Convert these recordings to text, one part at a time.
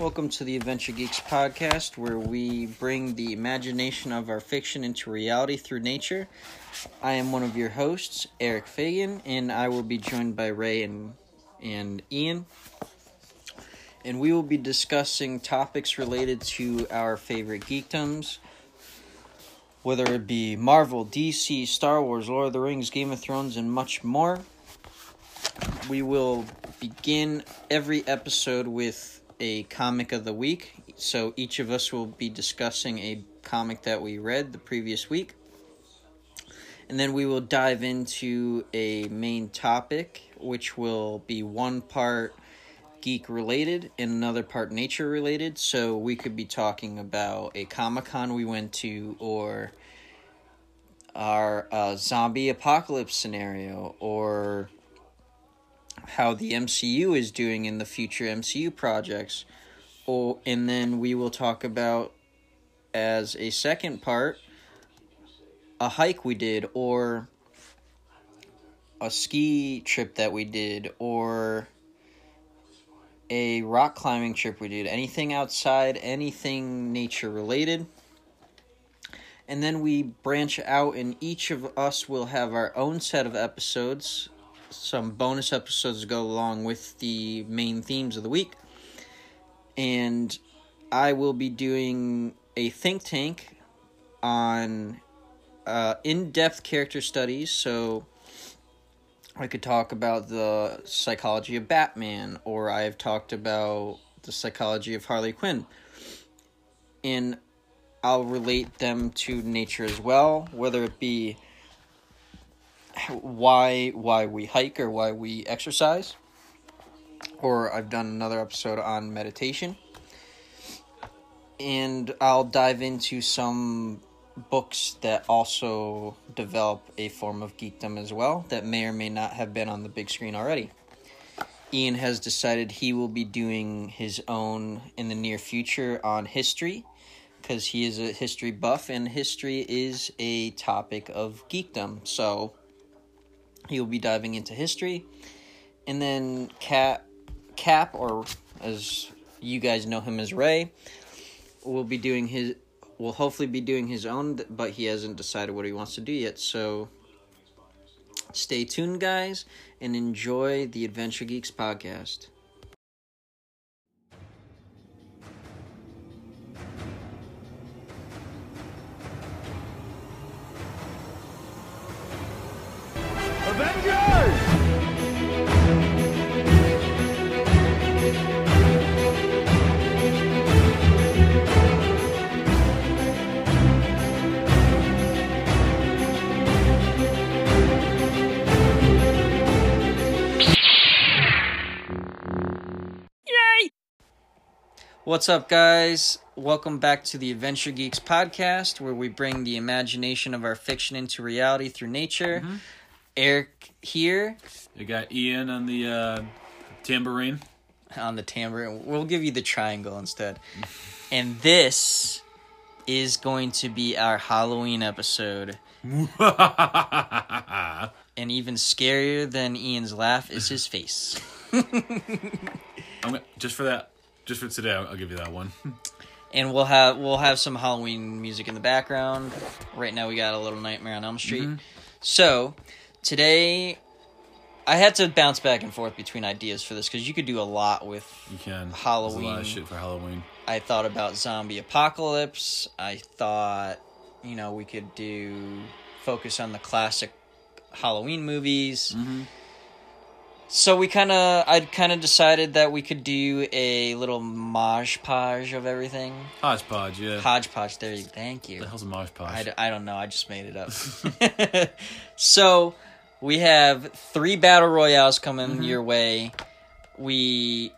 Welcome to the Adventure Geeks podcast, where we bring the imagination of our fiction into reality through nature. I am one of your hosts, Eric Fagan, and I will be joined by Ray and and Ian. And we will be discussing topics related to our favorite geekdoms, whether it be Marvel, DC, Star Wars, Lord of the Rings, Game of Thrones, and much more. We will begin every episode with a comic of the week. So each of us will be discussing a comic that we read the previous week. And then we will dive into a main topic, which will be one part geek related and another part nature related. So we could be talking about a Comic Con we went to, or our uh, zombie apocalypse scenario, or how the MCU is doing in the future MCU projects. Or and then we will talk about as a second part a hike we did or a ski trip that we did or a rock climbing trip we did anything outside anything nature related and then we branch out and each of us will have our own set of episodes some bonus episodes to go along with the main themes of the week. And I will be doing a think tank on uh, in depth character studies. So I could talk about the psychology of Batman, or I've talked about the psychology of Harley Quinn. And I'll relate them to nature as well, whether it be why why we hike or why we exercise or I've done another episode on meditation and I'll dive into some books that also develop a form of geekdom as well that may or may not have been on the big screen already. Ian has decided he will be doing his own in the near future on history because he is a history buff and history is a topic of geekdom. So he will be diving into history, and then Cap, Cap, or as you guys know him as Ray, will be doing his. Will hopefully be doing his own, but he hasn't decided what he wants to do yet. So stay tuned, guys, and enjoy the Adventure Geeks podcast. What's up, guys? Welcome back to the Adventure Geeks podcast, where we bring the imagination of our fiction into reality through nature. Mm-hmm. Eric here You got Ian on the uh, tambourine. on the tambourine. We'll give you the triangle instead. And this is going to be our Halloween episode. And even scarier than Ian's laugh is his face. I'm gonna, just for that, just for today, I'll, I'll give you that one. and we'll have we'll have some Halloween music in the background. Right now, we got a little Nightmare on Elm Street. So today, I had to bounce back and forth between ideas for this because you could do a lot with. You can. There's a Halloween. lot of shit for Halloween. I thought about zombie apocalypse. I thought, you know, we could do focus on the classic Halloween movies. Mm-hmm. So we kind of, I kind of decided that we could do a little mosh podge of everything. Hodgepodge, yeah. Hodgepodge. There you. Thank you. the hell's a mosh podge? I, d- I don't know. I just made it up. so we have three battle royales coming Mm-hmm. your way. We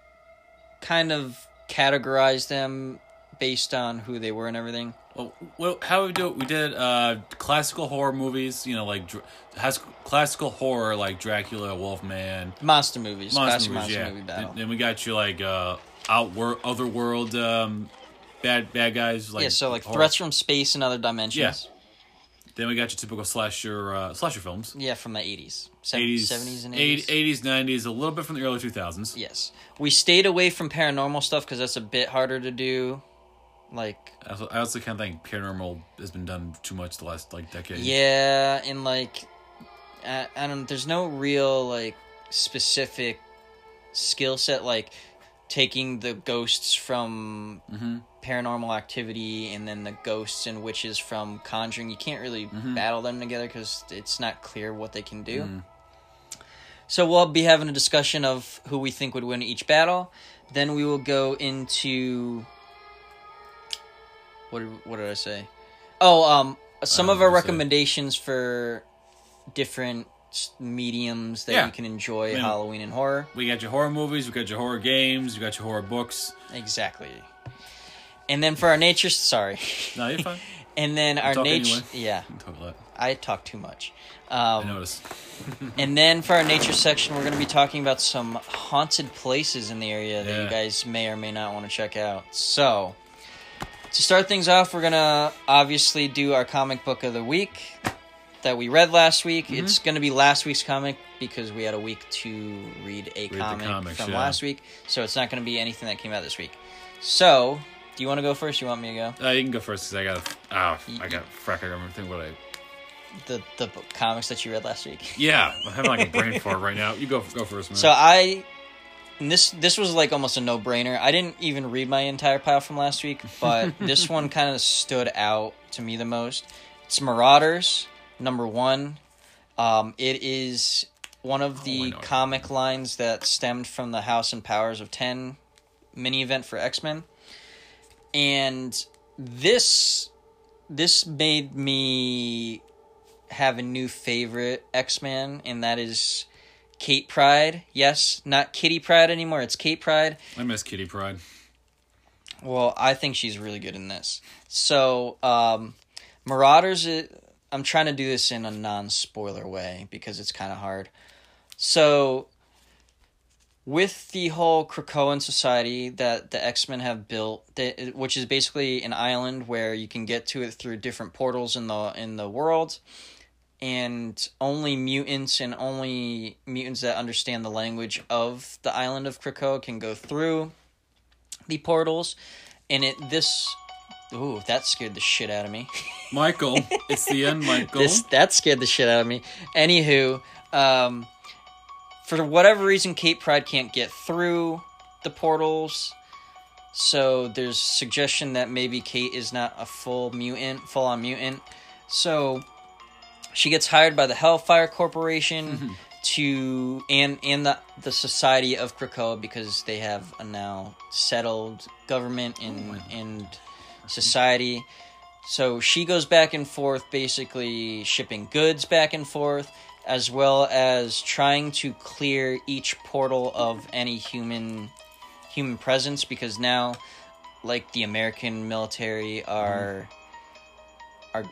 kind of categorized them based on who they were and everything. Well, well, how we do it? We did uh, classical horror movies. You know, like has classical horror like Dracula, Wolfman, Monster movies. monster classic movies. monster yeah. movie battle. Then, then we got you like uh, outworld, otherworld, um, bad bad guys. Like yeah, so like horror. threats from space and other dimensions. Then we got your typical slasher uh, slasher films. Yeah, from the 80s. 80s, 70s and 80s, 80s. 80s, 90s, a little bit from the early 2000s. Yes. We stayed away from paranormal stuff because that's a bit harder to do. Like, I also, I also kind of think paranormal has been done too much the last like decade. yeah, and like, I, I don't. There's no real like specific skill set like taking the ghosts from Mm-hmm. paranormal activity and then the ghosts and witches from conjuring you can't really Mm-hmm. battle them together because it's not clear what they can do Mm. so we'll be having a discussion of who we think would win each battle then we will go into what did, what did i say oh um some of our recommendations for different mediums that Yeah. you can enjoy Yeah. halloween and horror We got your horror movies, we got your horror games, we got your horror books. exactly and then for our nature sorry No, you're fine. And then our nature, anyway. yeah, talk. I talk too much. I Um, noticed. and then for our nature section, we're going to be talking about some haunted places in the area that you guys may or may not want to check out. So, to start things off, we're going to obviously do our comic book of the week that we read last week. Mm-hmm. It's going to be last week's comic because we had a week to read a the comic comics, from yeah. last week. So, it's not going to be anything that came out this week. So, do you want to go first? You want me to go? Uh, you can go first because I got. Oh, I got. Frack, I remember thinking what I. The the comics that you read last week. Yeah, I'm having like a brain fart right now. You go go first, man. So I, and this this was like almost a no brainer. I didn't even read my entire pile from last week, but this one kind of stood out to me the most. It's Marauders number one. Um, it is one of Oh, the it. comic lines that stemmed from the House and Powers of Ten mini event for X Men, and this this made me have a new favorite X Man, and that is Kate Pryde. Yes, not Kitty Pryde anymore. It's Kate Pryde. I miss Kitty Pryde. Well, I think she's really good in this. So, um, Marauders. It, I'm trying to do this in a non-spoiler way because it's kind of hard. So, with the whole Krakoan society that the X Men have built, which is basically an island where you can get to it through different portals in the in the world, and only mutants and only mutants that understand the language of the island of Krakoa can go through the portals. And it this, ooh, that scared the shit out of me. Michael, it's the end, Michael. This that scared the shit out of me. Anywho, um, for whatever reason, Kate Pryde can't get through the portals. So there's suggestion that maybe Kate is not a full mutant, full on mutant. So she gets hired by the Hellfire Corporation to and and the the Society of Krakoa because they have a now settled government and and society. So she goes back and forth, basically shipping goods back and forth, as well as trying to clear each portal of any human human presence because now, like the American military are are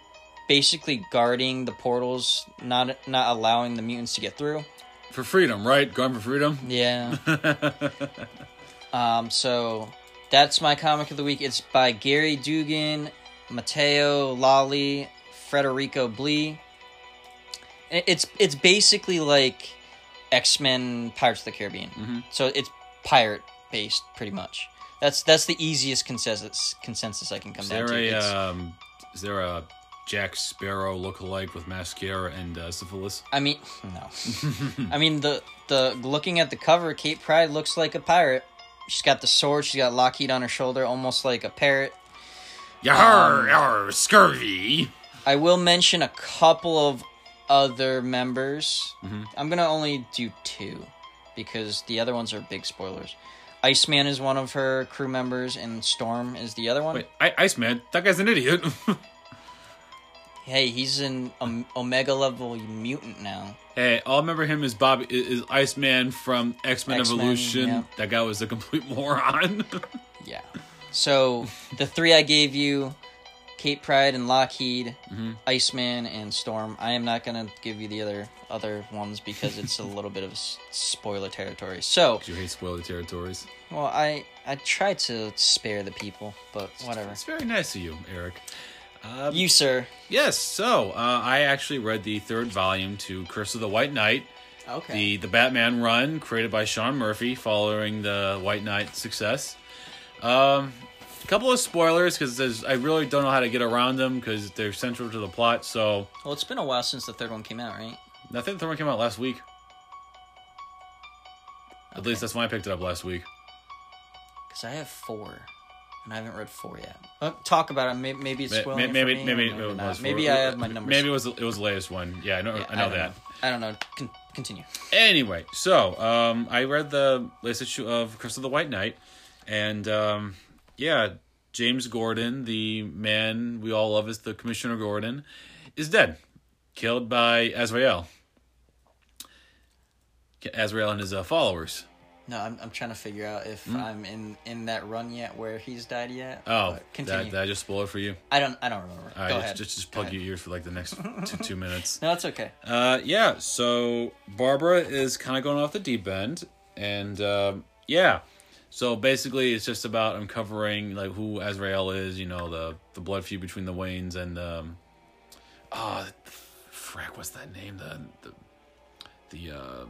basically guarding the portals, not not allowing the mutants to get through. for freedom, right? Going for freedom. Yeah. um. So that's my comic of the week. It's by Gerry Duggan, Matteo Lolli, Federico Blee. It's it's basically like X Men Pirates of the Caribbean. Mhm. So it's pirate based, pretty much. That's that's the easiest consensus consensus I can come Is down to. a um, is there a Jack Sparrow lookalike with mascara and uh, syphilis? I mean, no. I mean the the looking at the cover, Kate Pryde looks like a pirate. She's got the sword. She's got Lockheed on her shoulder, almost like a parrot. Yar, yar, scurvy. I will mention a couple of other members. Mhm. I'm gonna only do two because the other ones are big spoilers. Iceman is one of her crew members, and Storm is the other one. Wait, I- Iceman, that guy's an idiot. Hey, he's an um, Omega level mutant now. hey, all I remember him is Bobby is, Iceman from X Men Evolution. yeah. That guy was a complete moron. Yeah. So the three I gave you, Kate Pryde and Lockheed, Mhm. Iceman and Storm. I am not gonna give you the other other ones because it's a little bit of spoiler territory. So, you hate spoiler territories. well, I I tried to spare the people, but whatever. It's very nice of you, Eric. Um, You, sir. yes. So uh, I actually read the third volume to Curse of the White Knight, Okay. the the Batman run created by Sean Murphy following the White Knight success. Um, a couple of spoilers because I really don't know how to get around them because they're central to the plot. So well, it's been a while since the third one came out, right? I think the third one came out last week. At least that's when I picked it up last week. Because I have four, and I haven't read four yet. Uh, talk about it. Maybe, maybe it's spoiling Maybe it maybe me, maybe, it Maybe I have my numbers. Maybe it was it was the latest one. Yeah, I know Yeah, I know don't that. I don't know. Con- continue. Anyway, so um, I read the latest issue of Curse of the White Knight, and um, yeah, James Gordon, the man we all love as the Commissioner Gordon, is dead, killed by Azrael. Azrael and his uh, followers. No, I'm, I'm trying to figure out if I'm in, in that run yet where he's died yet. Oh, continue. that that I just spoiled for you. I don't I don't remember. All Go ahead. just just plug your ears for like the next two two minutes. No, it's okay. Uh, yeah, so Barbara is kind of going off the deep end, and um, yeah, so basically it's just about uncovering like who Azrael is. You know, the the blood feud between the Waynes and um, oh, frack, what's that name? The the the uh,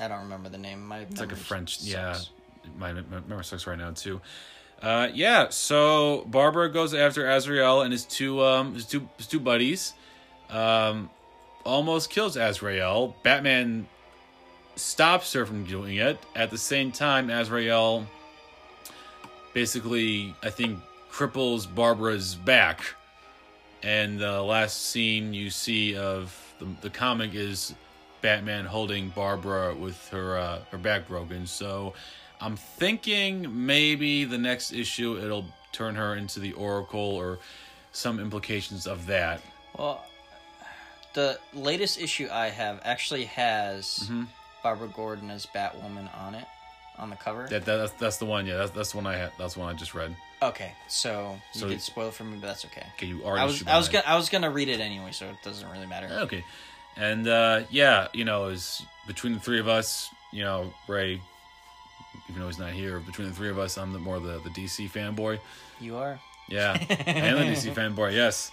I don't remember the name. My it's like a French, sucks. yeah. My, my memory sucks right now too. Uh, yeah, so Barbara goes after Azrael and his two um his two his two buddies, um, almost kills Azrael. Batman stops her from doing it. At the same time, Azrael basically, I think, cripples Barbara's back. And the last scene you see of the, the comic is Batman holding Barbara with her uh, her back broken. So I'm thinking maybe the next issue it'll turn her into the Oracle or some implications of that. Well, the latest issue I have actually has Mm-hmm. Barbara Gordon as Batwoman on it, on the cover. That, that that's, that's the one. Yeah, that's that's the one I had. That's the one I just read. okay, so you So- did spoil it for me, but that's okay. Okay, you already. I was I was gonna I was gonna read it anyway, so it doesn't really matter. Okay. And uh, yeah, you know, is between the three of us, you know, Ray, even though he's not here, between the three of us, I'm the more the, the DC fanboy. You are. Yeah, I am a DC fanboy. Yes,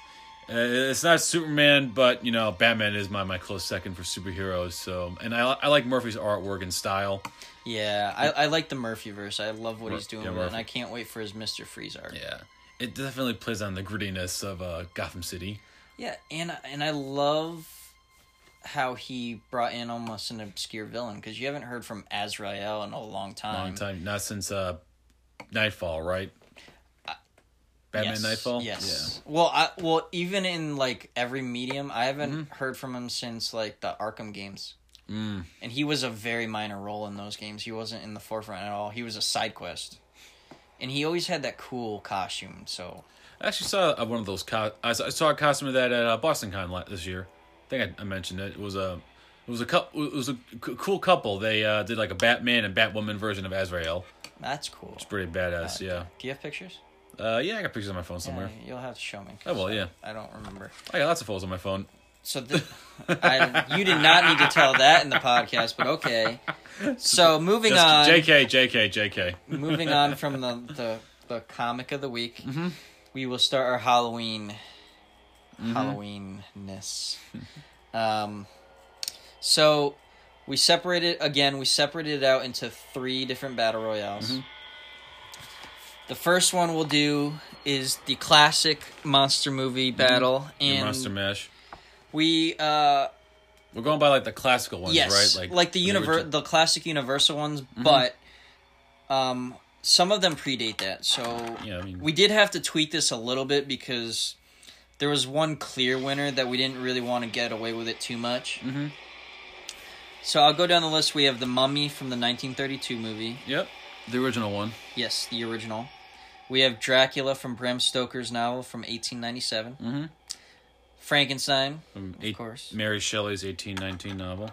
uh, it's not Superman, but you know, Batman is my, my close second for superheroes. So, and I I like Murphy's artwork and style. Yeah, I, I like the Murphyverse. I love what Mur- he's doing yeah, and I can't wait for his Mister Freeze art. Yeah, it definitely plays on the grittiness of uh, Gotham City. Yeah, and and I love how he brought in almost an obscure villain because you haven't heard from Azrael in a long time. Long time, not since uh, Knightfall, right? Batman Yes, Knightfall. Yes. Well, I well even in like every medium, I haven't Mm-hmm. heard from him since like the Arkham games, Mm. and he was a very minor role in those games. He wasn't in the forefront at all. He was a side quest, and he always had that cool costume. So I actually saw uh, one of those. Co- I saw, a costume of that at uh, Boston Con this year. I think I, I mentioned it. It was a, it was a couple. It was a c- cool couple. They uh, did like a Batman and Batwoman version of Azrael. that's cool. It's pretty badass. Yeah. Do you have pictures? Uh, yeah, I got pictures on my phone somewhere. Yeah, you'll have to show me. Oh, well, yeah. I don't remember. I got lots of photos on my phone. So the, I, you did not need to tell that in the podcast, but okay. So moving Just on, Jk, Jk, Jk. moving on from the, the, the comic of the week, Mm-hmm. we will start our Halloween Halloweenness. um, so we separated again. We separated it out into three different battle royales. Mm-hmm. The first one we'll do is the classic monster movie battle, The and Monster Mash. we uh We're going by like the classical ones, yes, right? like, like the univer- the classic Universal ones, Mm-hmm. but um, some of them predate that. So Yeah, I mean- we did have to tweak this a little bit because there was one clear winner that we didn't really want to get away with it too much. Mm-hmm. So I'll go down the list. We have the Mummy from the 1932 movie. Yep, the original one. Yes, the original. We have Dracula from Bram Stoker's novel from 1897. Mm-hmm. Frankenstein, From of course. Mary Shelley's 1819 novel.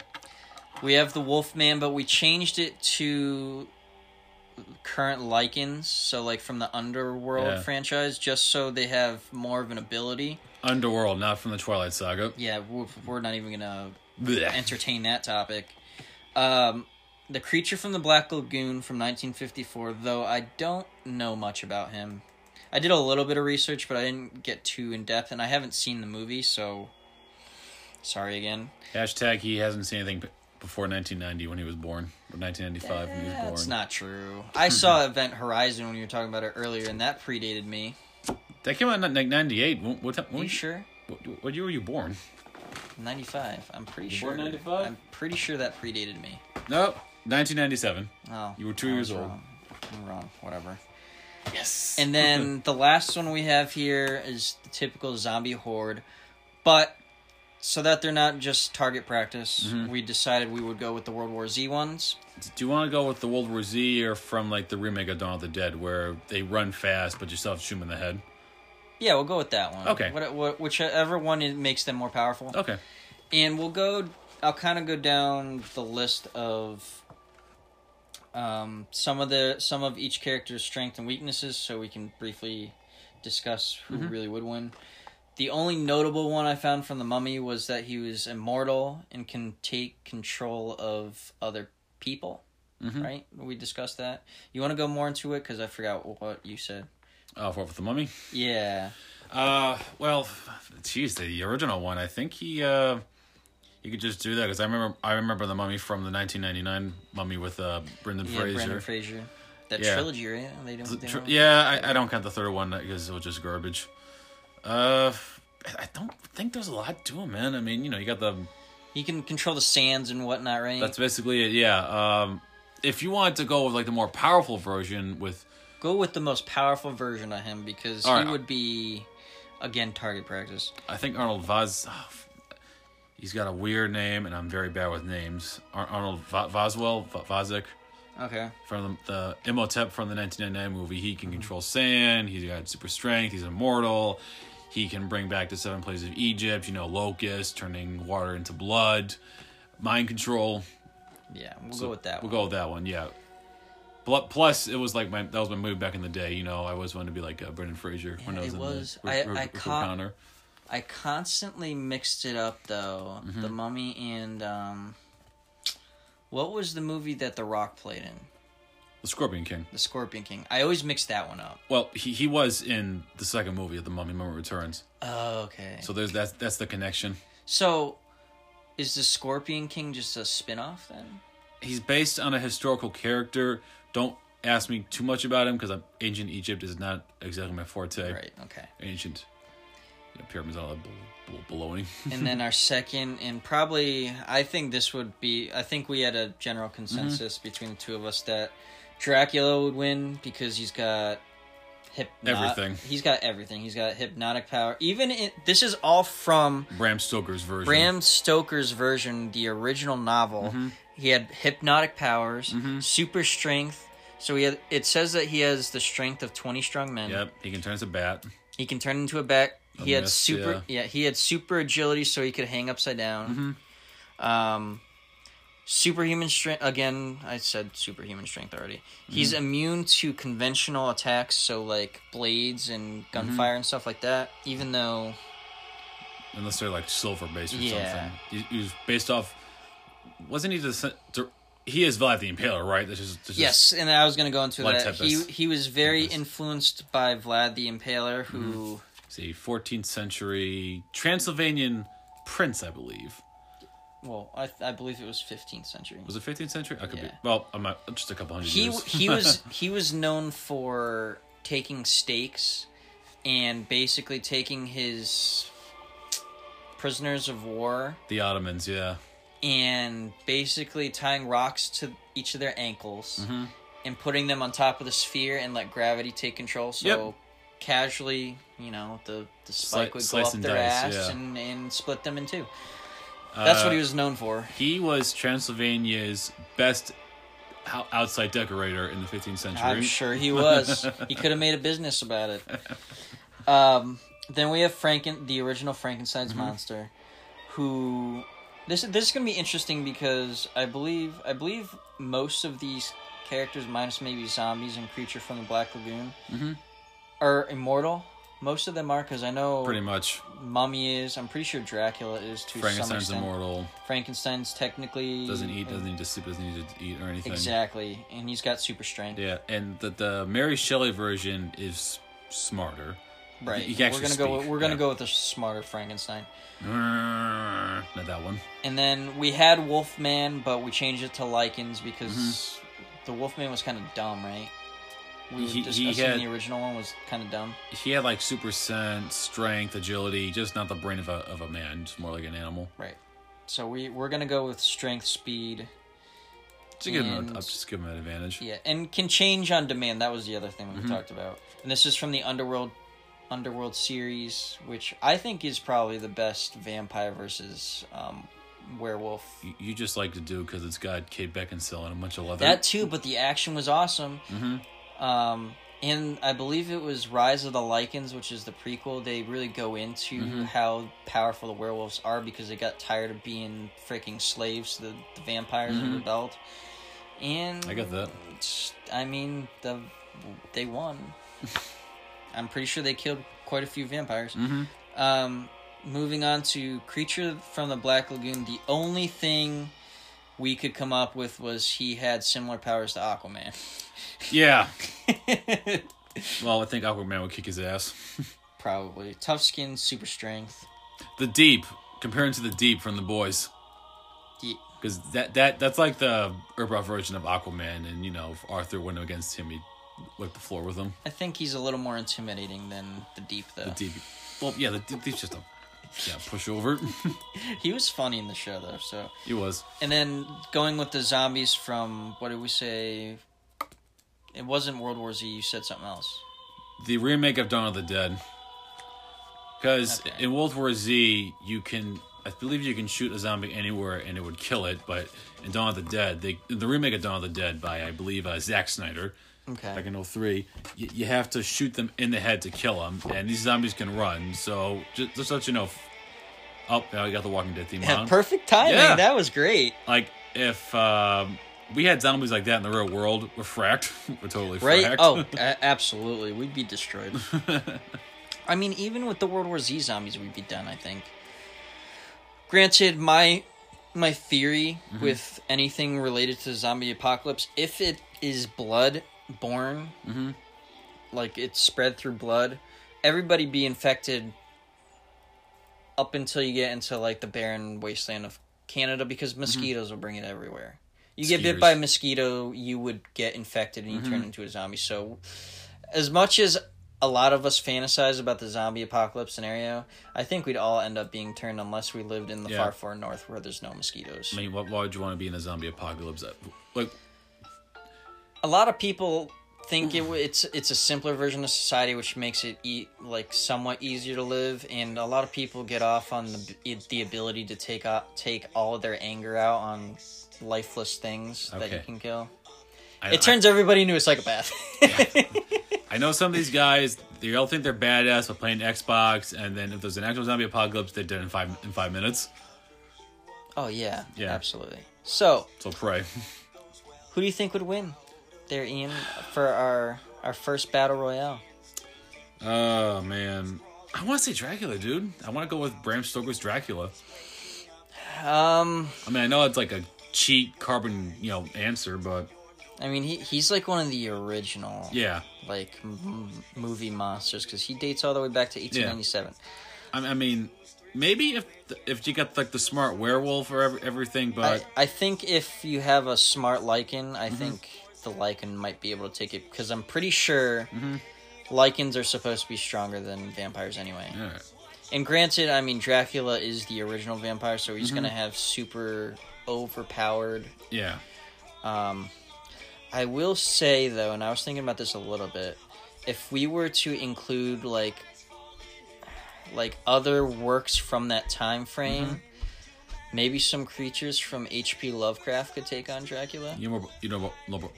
We have the Wolfman, but we changed it to current Lycans, so like from the Underworld Yeah. franchise, just so they have more of an ability. Underworld, not from the Twilight Saga. Yeah, we're, we're not even gonna Blech. entertain that topic. Um, the creature from the Black Lagoon from 1954, though I don't know much about him. I did a little bit of research, but I didn't get too in depth, and I haven't seen the movie, so sorry again. Hashtag he hasn't seen anything before 1990 when he was born, or 1995 when he was born. That's not true. I saw Event Horizon when you were talking about it earlier, and that predated me. That came out in like 98. What, what, Are you sure? what, what year were you born? 95. I'm pretty You sure. born 95? I'm pretty sure that predated me. Nope, 1997. Oh, You were two I years old. Wrong. I'm wrong. Whatever. Yes. And then the last one we have here is the typical zombie horde. But so that they're not just target practice, Mm-hmm. we decided we would go with the World War Z ones. Do you want to go with the World War Z or from like the remake of Dawn of the Dead where they run fast but you still have to shoot them in the head? Yeah, we'll go with that one. Okay. What, what, whichever one makes them more powerful. Okay. And we'll go. I'll kind of go down the list of um, some of the some of each character's strength and weaknesses, so we can briefly discuss who really would win. The only notable one I found from the Mummy was that he was immortal and can take control of other people. Mhm. Right? We discussed that. You want to go more into it because I forgot what you said. Oh, for with the mummy? Yeah. Uh, well, geez, the original one. I think he uh, he could just do that because I remember I remember the mummy from the 1999 mummy with uh Brendan Yeah, Fraser. Brendan Fraser. That Yeah. trilogy, right? They don't. The they don't- yeah, I, I don't count the third one because it was just garbage. Uh, I don't think there's a lot to him, man. I mean, you know, you got the He can control the sands and whatnot, right? that's basically it. Yeah. Um, if you wanted to go with like the more powerful version with Go with the most powerful version of him because All he right. would be, again, target practice. I think Arnold Vaz. oh, he's got a weird name, and I'm very bad with names. Ar- Arnold Va- Voswell, Va- Vazek, Okay. from the, the Imhotep from the 1999 movie. He can control sand. He's got super strength. He's immortal. He can bring back the seven plagues of Egypt. You know, locusts turning water into blood, mind control. Yeah, we'll So go with that We'll one. go with that one. Yeah. Plus, it was like my that was my movie back in the day. You know, I always wanted to be like uh, Brendan Fraser when I was it in was. the I- Rick- I O'Connor. I constantly mixed it up though. Mm-hmm. The Mummy and um, what was the movie that The Rock played in? The Scorpion King. The Scorpion King. I always mix that one up. Well, he, he was in the second movie of the Mummy Mummy Returns. Oh, okay. So there's that's that's the connection. So, is the Scorpion King just a spin-off then? He's based on a historical character. Don't ask me too much about him because ancient Egypt is not exactly my forte. Right. Okay. Ancient you know, pyramids all that bal- bal- baloney. and then our second, and probably, I think this would be. I think we had a general consensus Mm-hmm. between the two of us that Dracula would win because he's got Everything. He's got everything. He's got hypnotic power. Even in, this is all from Bram Stoker's version. Bram Stoker's version, the original novel. Mm-hmm. He had hypnotic powers, super strength. So he had. It says that he has the strength of twenty strong men. Yep, he can turn into a bat. He can turn into a bat. He had mist, super yeah. He had super agility, so he could hang upside down. Mm-hmm. Um, superhuman strength. Again, I said superhuman strength already. He's Mm-hmm. immune to conventional attacks, so like blades and Mm-hmm. gunfire and stuff like that. Even though Unless they're like silver based or Yeah. something. He, he was based off. Wasn't he the. he is Vlad the Impaler, right? This is, this is- yes, and I was going to go into that. He Tempest. he was very Tempest. influenced by Vlad the Impaler, who. Mm-hmm. He's a 14th century Transylvanian prince, I believe. Well, I I believe it was 15th century. Was it 15th century? I could Yeah. be. Well, I'm not, just a couple hundred he years. he was he was known for taking stakes and basically taking his prisoners of war the Ottomans, yeah. and basically tying rocks to each of their ankles Mm-hmm. and putting them on top of the sphere and let gravity take control so Yep. casually you know the the spike Sli- would go up their dice, ass yeah. and, and split them in two that's Uh, what he was known for He was Transylvania's best outside decorator in the 15th century. I'm sure he was. he could have made a business about it. Um, then we have Franken, the original Frankenstein's Mm-hmm. monster, who this this is going to be interesting because I believe I believe most of these characters, minus maybe zombies and creature from the Black Lagoon, Mhm. are immortal. Most of them are because I know Pretty much. Mummy is. I'm pretty sure Dracula is to some Frankenstein's immortal. Frankenstein's technically Doesn't eat, doesn't need to sleep, doesn't need to eat or anything. exactly, and he's got super strength. Yeah, and the, the Mary Shelley version is smarter. Right. He can we're gonna go. We're gonna yeah. go with the smarter Frankenstein. Not that one. And then we had Wolfman, but we changed it to Lycans because Mm-hmm. the Wolfman was kind of dumb, right? We were He- he discussing had- the original one was kind of dumb. He had like super sense, strength, agility, just not the brain of a of a man, just more like an animal. Right. So we we're gonna go with strength, speed. Just give him And- a, I'll just give him an advantage. Yeah, and can change on demand. That was the other thing we Mm-hmm. talked about. And this is from the Underworld Underworld series, which I think is probably the best vampire versus um, werewolf. You, you just like to do because it's got Kate Beckinsale and a bunch of leather. That too, but the action was awesome. Mhm. Um, and I believe it was Rise of the Lycans, which is the prequel. They really go into Mm-hmm. how powerful the werewolves are because they got tired of being freaking slaves to the, the vampires and rebelled. And Mm-hmm. I got that. I mean, the they won. I'm pretty sure they killed quite a few vampires. Mhm. Um, moving on to Creature from the Black Lagoon, the only thing we could come up with was he had similar powers to Aquaman. Yeah. well, I think Aquaman would kick his ass. Probably tough skin, super strength. The Deep, comparing to the Deep from the Boys, because that that that's like the Earthbound version of Aquaman, and you know, if Arthur went against him, he'd wipe the floor with him. I think he's a little more intimidating than the Deep, though. The Deep, well, yeah, the Deep's just a yeah pushover. He was funny in the show, though. So, he was. and then going with the zombies from what did we say? It wasn't World War Z. You said something else. the remake of Dawn of the Dead. Because Okay. in World War Z, you can, I believe you can shoot a zombie anywhere and it would kill it. But in Dawn of the Dead, they, the remake of Dawn of the Dead by, I believe, uh, Zack Snyder, Okay. back in 03, you, you have to shoot them in the head to kill them. And these zombies can run. So just, just let you know. If, oh, now I got the Walking Dead theme Yeah, on. perfect timing. Yeah. That was great. like, if um, we had zombies like that in the real world, we're fracked. we're totally Right? fracked. Oh, a- absolutely. We'd be destroyed. I mean, even with the World War Z zombies, we'd be done. I think. Granted, my my theory Mm-hmm. with anything related to the zombie apocalypse, if it is blood born, Mhm. like it's spread through blood, everybody be infected up until you get into like the barren wasteland of Canada because mosquitoes will bring it everywhere. You get bit by a mosquito, you would get infected and you turn into a zombie. So, as much as a lot of us fantasize about the zombie apocalypse scenario, I think we'd all end up being turned unless we lived in the Yeah. far, far north where there's no mosquitoes. I mean, why, why would you want to be in a zombie apocalypse? Like, a lot of people think it, it's it's a simpler version of society, which makes it e- like somewhat easier to live, and a lot of people get off on the the ability to take out, take all of their anger out on lifeless things that you can kill. I, It turns everybody into a psychopath. I, I know some of these guys. They all think they're badass by playing Xbox, and then if there's an actual zombie apocalypse, they're dead in five in five minutes. oh yeah, Yeah. absolutely. So, So pray. who do you think would win there, Ian, for our our first battle royale? Oh man, I want to say Dracula, dude. I want to go with Bram Stoker's Dracula. Um, I mean, I know it's like a cheat carbon, you know, answer, but I mean, he he's like one of the original yeah. like m- movie monsters because he dates all the way back to 1897. I, I mean, maybe if if you got like the smart werewolf or everything, but I, I think if you have a smart Lycan, Mm-hmm. I think the Lycan might be able to take it because I'm pretty sure Mm-hmm. Lycans are supposed to be stronger than vampires anyway. right. And granted, I mean Dracula is the original vampire, so Mm-hmm. he's gonna have super overpowered. yeah, Um, I will say though, and I was thinking about this a little bit, if we were to include like like other works from that time frame. Mm-hmm. Maybe some creatures from H.P. Lovecraft could take on Dracula. you know more, you know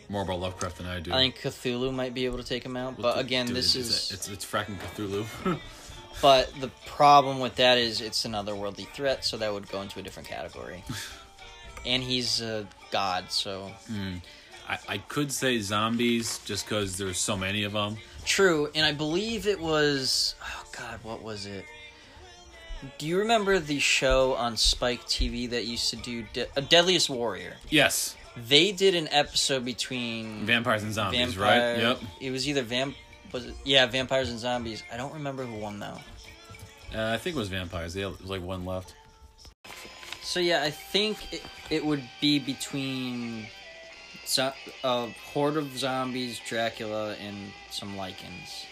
more, about Lovecraft than I do. I think Cthulhu might be able to take him out, but again, dude, this it's, is. it's it's fracking Cthulhu. But the problem with that is it's an otherworldly threat, so that would go into a different category. and he's a god, so hmm. I, I could say zombies just because there's so many of them. true. And I believe it was. Oh God, what was it? Do you remember the show on Spike TV that used to do De- uh, Deadliest Warrior? Yes, They did an episode between vampires and zombies, vampire. right? Yep. It was either vamp Was it? Yeah, Vampires and Zombies. I don't remember who won though. Uh, I think it was vampires. They had, was like one left. So yeah, I think it, it would be between zo- a horde of zombies, Dracula, and some Lycans.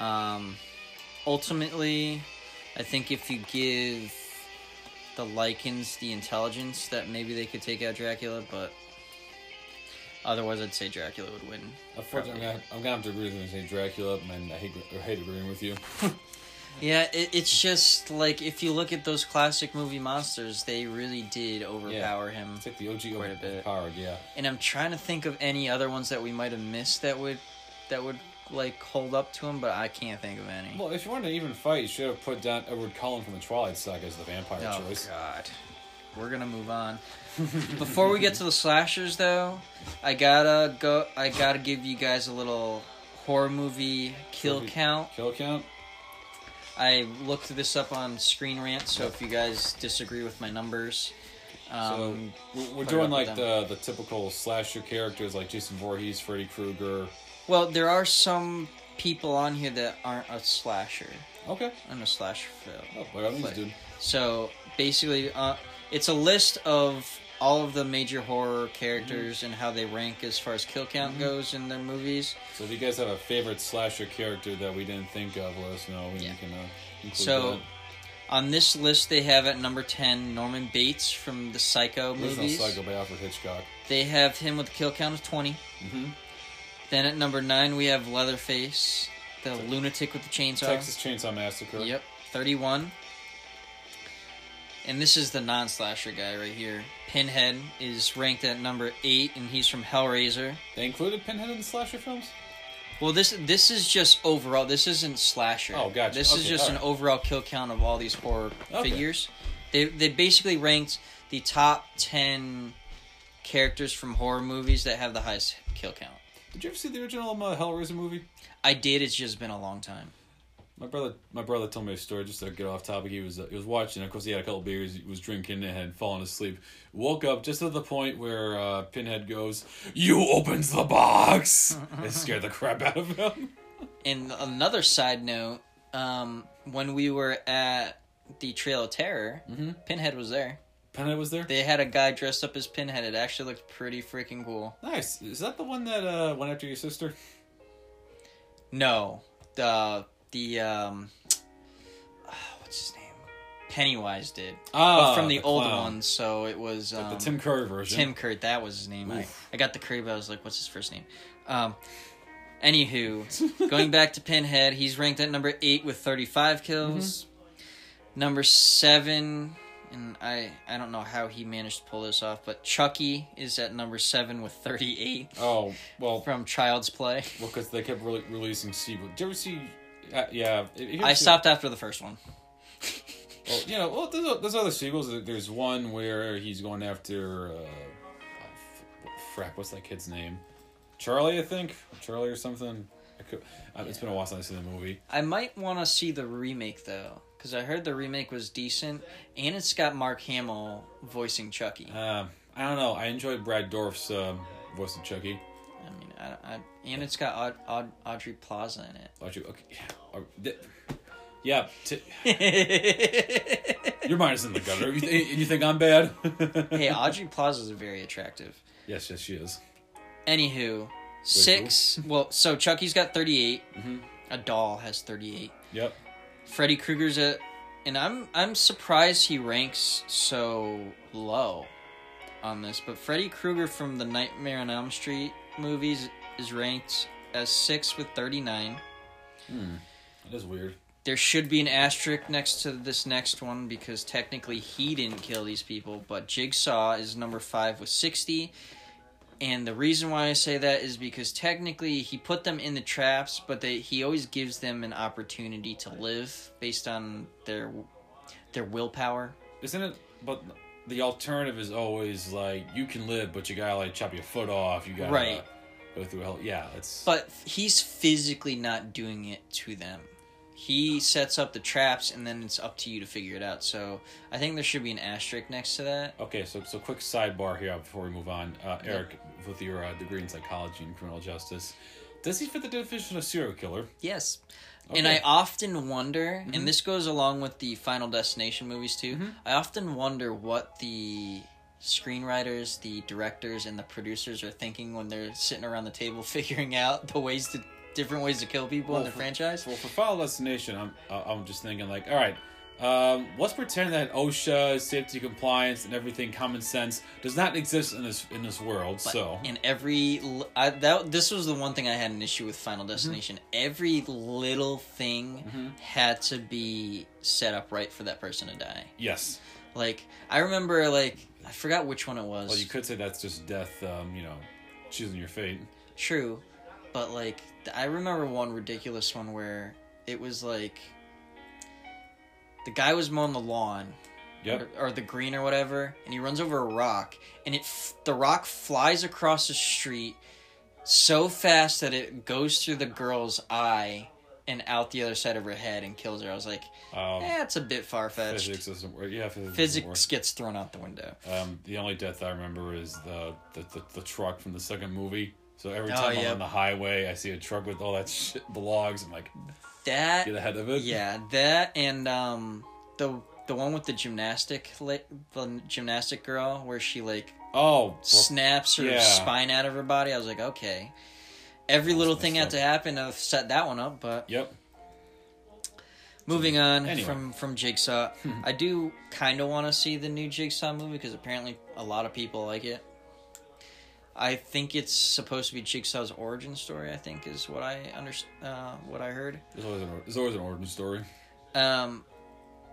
Um, ultimately, I think if you give the Lycans the intelligence, that maybe they could take out Dracula, but otherwise, I'd say Dracula would win. Unfortunately, I'm gonna, I'm gonna have to agree with you and say Dracula, and I hate, I hate agreeing with you. Yeah, it, it's just like if you look at those classic movie monsters, they really did overpower him. It's like the OG Quite a bit. overpowered, yeah. And I'm trying to think of any other ones that we might have missed that would that would like hold up to him, but I can't think of any. Well, if you wanted to even fight, you should have put down Edward Cullen from the Twilight Saga as the vampire choice. oh choice. God, we're gonna move on. Before we get to the slashers, though, I gotta go. I gotta give you guys a little horror movie kill Movie- count. Kill count? I looked this up on Screen Rant, so if you guys disagree with my numbers, um, so we're, we're doing like the the typical slasher characters like Jason Voorhees, Freddy Krueger. Well, there are some people on here that aren't a slasher, Okay. I'm a slasher film. Oh, by all means, Flick. dude. So basically, uh, it's a list of all of the major horror characters and how they rank as far as kill count goes in their movies. So if you guys have a favorite slasher character that we didn't think of, let us know. We Yeah. can uh, include So that. on this list, they have at number ten Norman Bates from the Psycho movies. Psycho by Alfred Hitchcock. They have him with a kill count of twenty. Mm-hmm. Then at number nine, we have Leatherface, the lunatic with the chainsaw. Texas Chainsaw Massacre. Yep, 31. And this is the non slasher guy right here. Pinhead is ranked at number 8, and he's from Hellraiser. They included Pinhead in the slasher films. Well, this this is just overall. This isn't slasher. Oh, gotcha. This is Okay, just an overall kill count of all these horror Okay. figures. They they basically ranked the top ten characters from horror movies that have the highest kill count. Did you ever see the original um, uh, Hellraiser movie? I did. It's just been a long time. My brother, my brother told me a story. Just to get off topic, he was uh, he was watching. Of course, he had a couple beers. He was drinking and had fallen asleep. Woke up just at the point where uh, Pinhead goes, "You opens the box." it scared the crap out of him. And another side note, um, when we were at the Trail of Terror, Mhm. Pinhead was there. Pinhead was there. They had a guy dressed up as Pinhead. It actually looked pretty freaking cool. Nice. Is that the one that uh, went after your sister? No, the the um, what's his name? Pennywise did, Ah, but from the, old clown. ones. So it was um, the Tim Curry version. Tim Curry, That was his name. I, Oof. I got the Curry, but I was like, what's his first name? Um, anywho, going back to Pinhead, he's ranked at number eight with 35 kills. Number seven, and I I don't know how he managed to pull this off, but Chucky is at number seven with 38 Oh well, from Child's Play. well, because they kept re- releasing sequels. Did you ever see? Uh, yeah, I stopped after the first one. Well, you know, well, there's, there's other sequels. There's one where he's going after. Uh, frap, what's that kid's name? Charlie, I think. Charlie or something. I could, uh, It's been a while since I've seen the movie. I might want to see the remake though, because I heard the remake was decent, and it's got Mark Hamill voicing Chucky. Uh, I don't know. I enjoyed Brad Dourif's um, voice of Chucky. I mean, I, I, and it's got Aud, Aud, Audrey Plaza in it. Audrey, okay, yeah, uh, yeah. T- your mind is in the gutter. You, th- you think I'm bad? hey, Audrey Plaza is very attractive. Yes, yes, she is. Anywho, six. Well, so Chucky's got 38. Mhm. A doll has 38. Yep. Freddy Krueger's at, and I'm I'm surprised he ranks so low on this. But Freddy Krueger from the Nightmare on Elm Street movies is ranked as six with 39. Hmm. That is weird. There should be an asterisk next to this next one because technically he didn't kill these people, but Jigsaw is number five with 60. And the reason why I say that is because technically he put them in the traps, but they, he always gives them an opportunity to live based on their their willpower. Isn't it? But the alternative is always like you can live, but you gotta like chop your foot off. You gotta Right. go through hell. Yeah, it's. But he's physically not doing it to them. He sets up the traps, and then it's up to you to figure it out. So I think there should be an asterisk next to that. Okay, so so quick sidebar here before we move on. Uh, Eric, with your uh, degree in psychology and criminal justice, Does he fit the definition of serial killer? Yes. And I often wonder, and this goes along with the Final Destination movies too. I often wonder what the screenwriters, the directors, and the producers are thinking when they're sitting around the table figuring out the ways to different ways to kill people in the for- franchise. Well, for Final Destination, I'm uh, I'm just thinking like, all right, um, let's pretend that OSHA, safety compliance, and everything, common sense, does not exist in this in this world. But so in every I, that this was the one thing I had an issue with Final Mm-hmm. Destination. Every little thing had to be set up right for that person to die. yes, Like I remember, like I forgot which one it was. well, you could say that's just death. Um, you know, choosing your fate. True, but like I remember one ridiculous one where it was like the guy was mowing the lawn Yep. or, or the green or whatever, and he runs over a rock, and it f- the rock flies across the street so fast that it goes through the girl's eye and out the other side of her head and kills her. I was like, Um, eh, it's a bit far fetched. physics doesn't work. Yeah, physics. Physics gets thrown out the window. Um, the only death I remember is the the, the, the truck from the second movie. So every Oh, time I'm on the highway, I see a truck with all that shit, the logs. I'm like, That get ahead of it. Yeah, that and um the the one with the gymnastic the gymnastic girl where she like Oh, well, snaps her yeah. spine out of her body. I was like, okay. Every little thing had up. to happen to set that one up, but yep. moving on Anyway. from from Jigsaw, I do kind of want to see the new Jigsaw movie because apparently a lot of people like it. I think it's supposed to be Jigsaw's origin story. I think is what I under uh, what I heard. There's always an, or- there's always an origin story. Um,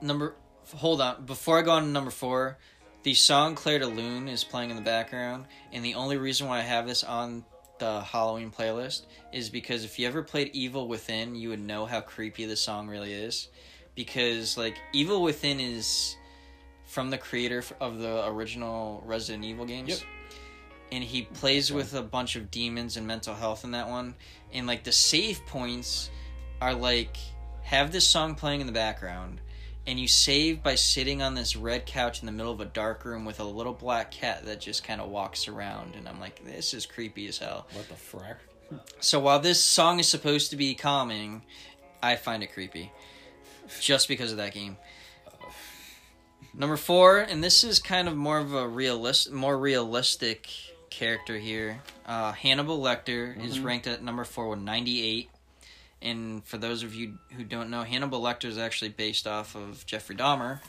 number. Hold on. Before I go on to number four, the song "Clair de Lune" is playing in the background, and the only reason why I have this on the Halloween playlist is because if you ever played Evil Within, you would know how creepy the song really is. Because like Evil Within is from the creator of the original Resident Evil games. Yep. And he plays with a bunch of demons and mental health in that one. And like the save points are like have this song playing in the background and you save by sitting on this red couch in the middle of a dark room with a little black cat that just kind of walks around and I'm like this is creepy as hell. What the frack? So while this song is supposed to be calming, I find it creepy just because of that game. Uh, Number 4, and this is kind of more of a realist more realistic character here. Uh, Hannibal Lecter is ranked at number 4 with 98. And for those of you who don't know, Hannibal Lecter is actually based off of Jeffrey Dahmer.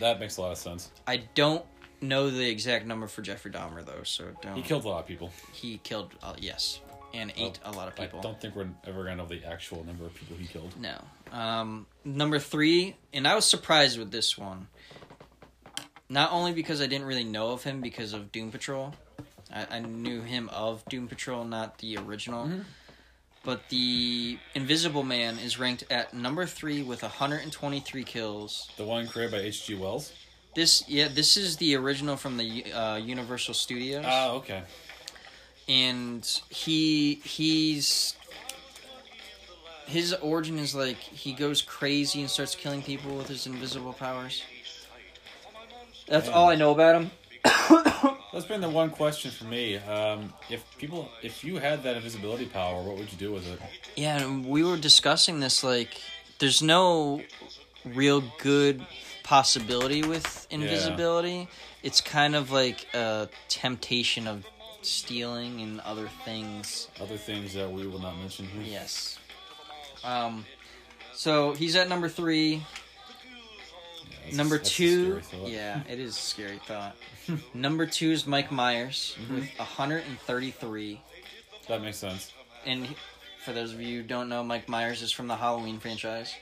That makes a lot of sense. I don't know the exact number for Jeffrey Dahmer though, so don't. He killed a lot of people. He killed, uh, yes, and ate a lot of people. I don't think we're ever gonna know the actual number of people he killed. No. Um, number three, and I was surprised with this one. Not only because I didn't really know of him because of Doom Patrol, I, I knew him of Doom Patrol, not the original. But the Invisible Man is ranked at number three with 123 kills. The one created by H.G. Wells. This, yeah, this is the original from the uh, Universal Studios. Ah, okay. and he he's his origin is like he goes crazy and starts killing people with his invisible powers. That's all I know about him. That's been the one question for me. Um, if people, if you had that invisibility power, what would you do with it? Yeah, we were discussing this like there's no real good possibility with invisibility. It's kind of like a temptation of stealing and other things. Other things that we will not mention here. Yes. Um so he's at number 3. Number two, yeah, it is a scary thought. Number two is Mike Myers mm-hmm. with 133, That makes sense. and for those of you who don't know, Mike Myers is from the Halloween franchise.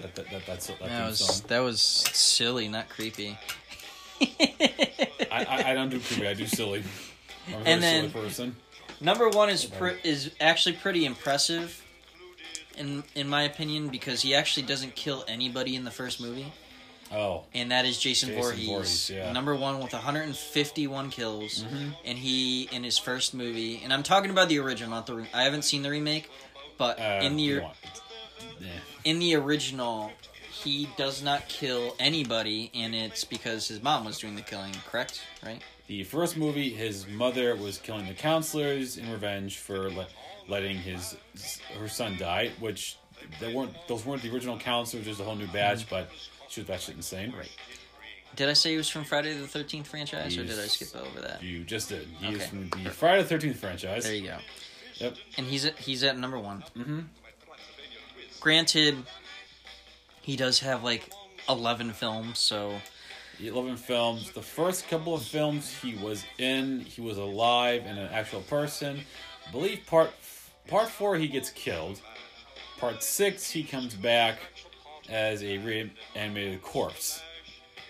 That, that, that's That was that was silly, not creepy. I, I, I don't do creepy. I do silly. I'm a very then- silly person. Number one is pr- is actually pretty impressive in in my opinion, because he actually doesn't kill anybody in the first movie, Oh, and that is Jason, Jason Voorhees. Voorhees, yeah. Number one with 151 kills, Mhm. and he in his first movie, and I'm talking about the original, not the re- I haven't seen the remake, but uh, in the yeah. in the original, he does not kill anybody, and it's because his mom was doing the killing. Correct? Right? The first movie, his mother was killing the counselors in revenge for le- letting his her son die, which they weren't those weren't the original counselors, just a whole new batch, but she was batshit insane. Right. Did I say he was from Friday the Thirteenth franchise, or did I skip over that? You just did. He is Okay. from the Friday the Thirteenth franchise. There you go. Yep. And he's at, he's at number one. Mhm. Granted, he does have like eleven films, so 11 films. The first couple of films he was in, he was alive and an actual person. I believe part part four he gets killed. Part six he comes back as a reanimated corpse,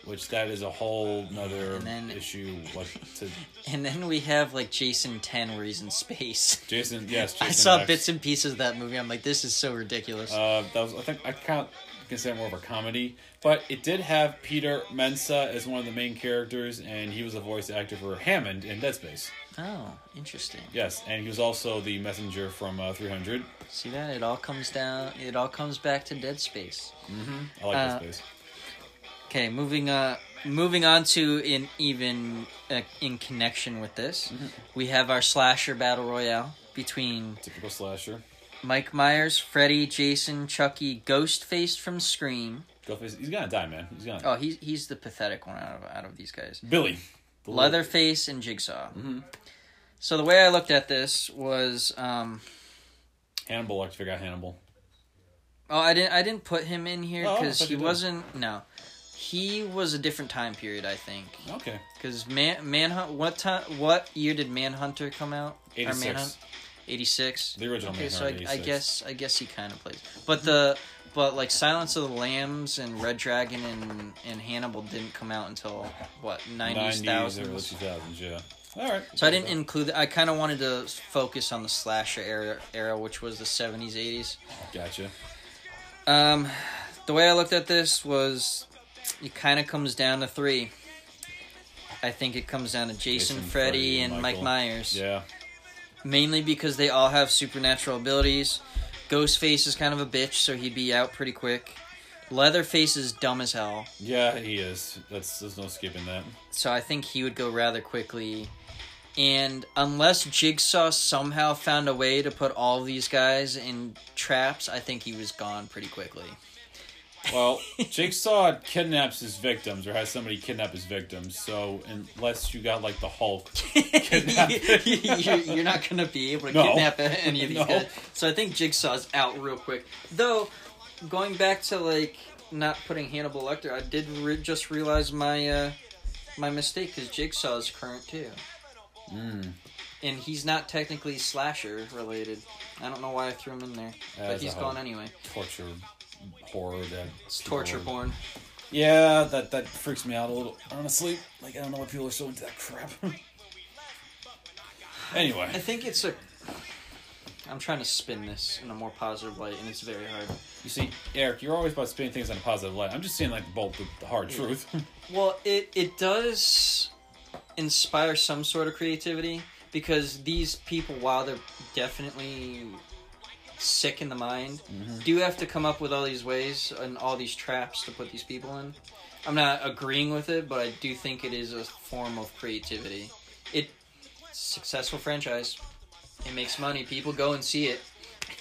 which that is a whole nother then- issue. Like to and then we have like Jason Ten where he's in space. Jason, yes, Jason I saw X. bits and pieces of that movie. I'm like, this is so ridiculous. Uh, that was I think I can't consider it more of a comedy, but it did have Peter Mensah as one of the main characters, and he was a voice actor for Hammond in Dead Space. Oh, interesting. Yes, and he was also the messenger from uh, 300. See that? It all comes down. It all comes back to Dead Space. I like Uh, Dead Space. Okay, moving uh moving on to in even uh, in connection with this, we have our slasher battle royale between Typical slasher. Mike Myers, Freddy, Jason, Chucky, Ghostface from Scream. Ghostface, he's gonna die, man. He's gonna. Oh, he's he's the pathetic one out of out of these guys. Billy. The Leatherface and Jigsaw. So the way I looked at this was, um, Hannibal. I forgot Hannibal. oh, I didn't I didn't put him in here Oh, because thought he wasn't. No, he was a different time period. I think Okay. because man Manhunt. What time? What year did Manhunter come out? Eighty six. Eighty six. The original Okay, so I, I guess I guess he kind of plays, but the but like Silence of the Lambs and Red Dragon and and Hannibal didn't come out until what nineties 90s, early thousands. 2000s, yeah. All right. So I didn't include. I kind of wanted to focus on the slasher era, era, which was the seventies, eighties. Gotcha. Um, the way I looked at this was, it kind of comes down to three. I think it comes down to Jason, Jason, Freddy, Freddy, and Mike Myers. Yeah. Mainly because they all have supernatural abilities. Ghostface is kind of a bitch, so he'd be out pretty quick. Leatherface is dumb as hell, Yeah, he is. That's there's no skipping that. so I think he would go rather quickly. And unless Jigsaw somehow found a way to put all these guys in traps, I think he was gone pretty quickly. Well, Jigsaw kidnaps his victims or has somebody kidnap his victims. So unless you got like the Hulk, you're, you're not going to be able to No. kidnap any of these No. guys. So I think Jigsaw's out real quick. Though, going back to like not putting Hannibal Lecter, I did re- just realize my uh, my mistake because Jigsaw is current too, mm, and he's not technically slasher related. I don't know why I threw him in there, but As a he's gone anyway. torture horror that It's torture porn. Yeah, that that freaks me out a little. Honestly, like I don't know why people are so into that crap. Anyway, I think it's a. I'm trying to spin this in a more positive light, and it's very hard. you see, Eric, you're always about spinning things in a positive light. I'm just saying like both the, the hard truth. Well, it it does inspire some sort of creativity because these people, while they're definitely sick in the mind, mm-hmm. do have to come up with all these ways and all these traps to put these people in. I'm not agreeing with it, but I do think it is a form of creativity. It successful franchise. It makes money. People go and see it.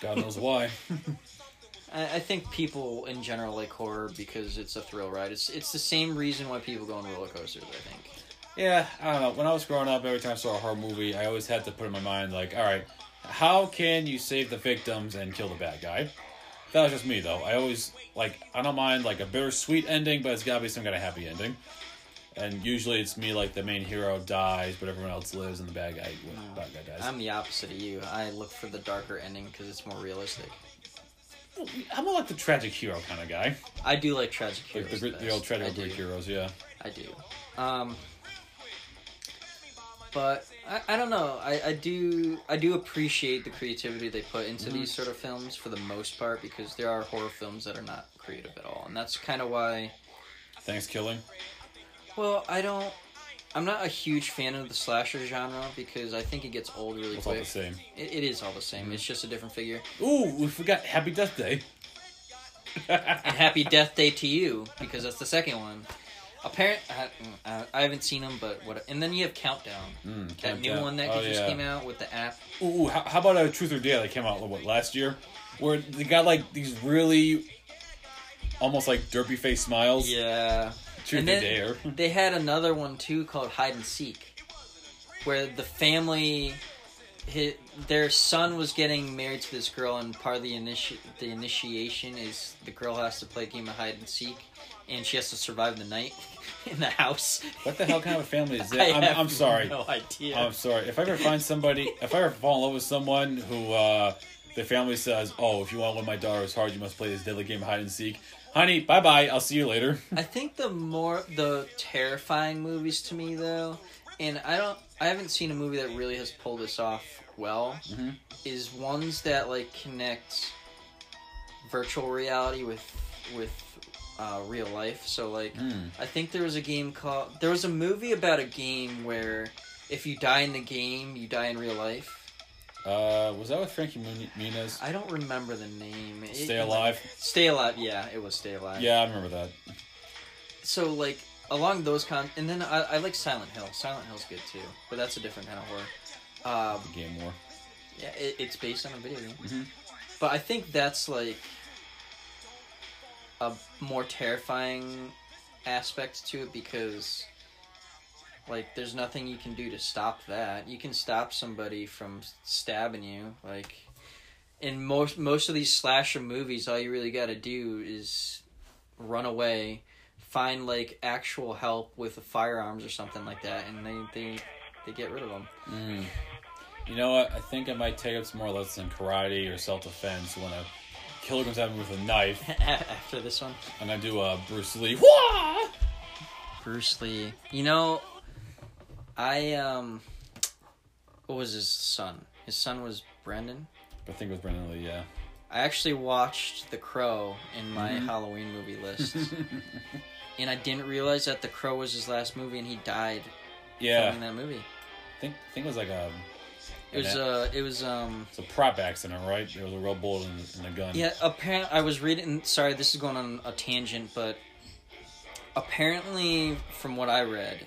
God knows why. I, I think people in general like horror because it's a thrill ride. It's it's the same reason why people go on roller coasters. I think. Yeah, I don't know. When I was growing up, every time I saw a horror movie, I always had to put in my mind like, all right, how can you save the victims and kill the bad guy? That was just me though. I always like I don't mind like a bittersweet ending, but it's gotta be some kind of happy ending. And usually it's me like the main hero dies, but everyone else lives, and the bad guy, bad guy dies. I'm the opposite of you. I look for the darker ending because it's more realistic. I'm more like the tragic hero kind of guy, I do like tragic like heroes. the, the, the old tragic Greek heroes. Yeah. I do. Um, but I, I don't know. I, I do I do appreciate the creativity they put into these mm. sort of films for the most part because there are horror films that are not creative at all, and that's kind of why. Thanks, killing. Well, I don't. I'm not a huge fan of the slasher genre because I think it gets old really It's all quick. the same. It, it is all the same. Mm. It's just a different figure. Ooh, we forgot Happy Death Day. And Happy Death Day to you because that's the second one. Apparent, I, uh, I haven't seen them, but what? And then you have Countdown, Mm, that new one that Oh, just yeah. came out with the app. Ooh, how, how about a Truth or Dare that came out what last year, where they got like these really, almost like derpy face smiles. Yeah. Truth and or Dare. they had another one too called Hide and Seek, where the family, his, their son was getting married to this girl, and part of the initi- the initiation is the girl has to play a game of hide and seek, and she has to survive the night in the house. What the hell kind of a family is that? I'm, I'm sorry. No idea. I'm sorry. If I ever find somebody, if I ever fall in love with someone who uh, the family says, "Oh, if you want to win my daughter's heart, you must play this deadly game of hide and seek." Honey, bye bye. I'll see you later. I think the more the terrifying movies to me though, and I don't, I haven't seen a movie that really has pulled this off well, Mhm. is ones that like connect virtual reality with with uh, real life. So like, Hmm. I think there was a game called, there was a movie about a game where if you die in the game, you die in real life. Uh, was that with Frankie Mun- Muniz? I don't remember the name. It- Stay alive. Stay alive. Yeah, it was Stay Alive. Yeah, I remember that. so like along those con and then I, I like Silent Hill. Silent Hill's good too, but that's a different kind of horror. Um, Game War. yeah, it, it's based on a video game, Mhm. but I think that's like a more terrifying aspect to it because like there's nothing you can do to stop that. You can stop somebody from stabbing you, like. In most most of these slasher movies, all you really got to do is run away, find like actual help with firearms or something like that, and they they, they get rid of them. Mm. You know what? I think I might take up some more lessons in karate or self defense when a killer comes at me with a knife After this one, and I do a Bruce Lee. Wah! Bruce Lee. You know, I um, what was his son? His son was Brandon. I think it was Brandon Lee. Yeah. I actually watched The Crow in my Mhm. Halloween movie list, and I didn't realize that The Crow was his last movie, and he died yeah. filming that movie. I think I think it was like a. It was an- uh, it was um. It's a prop accident, right? There was a real bullet in, the- in the gun. Yeah, apparently I was reading. Sorry, this is going on a tangent, but apparently, from what I read,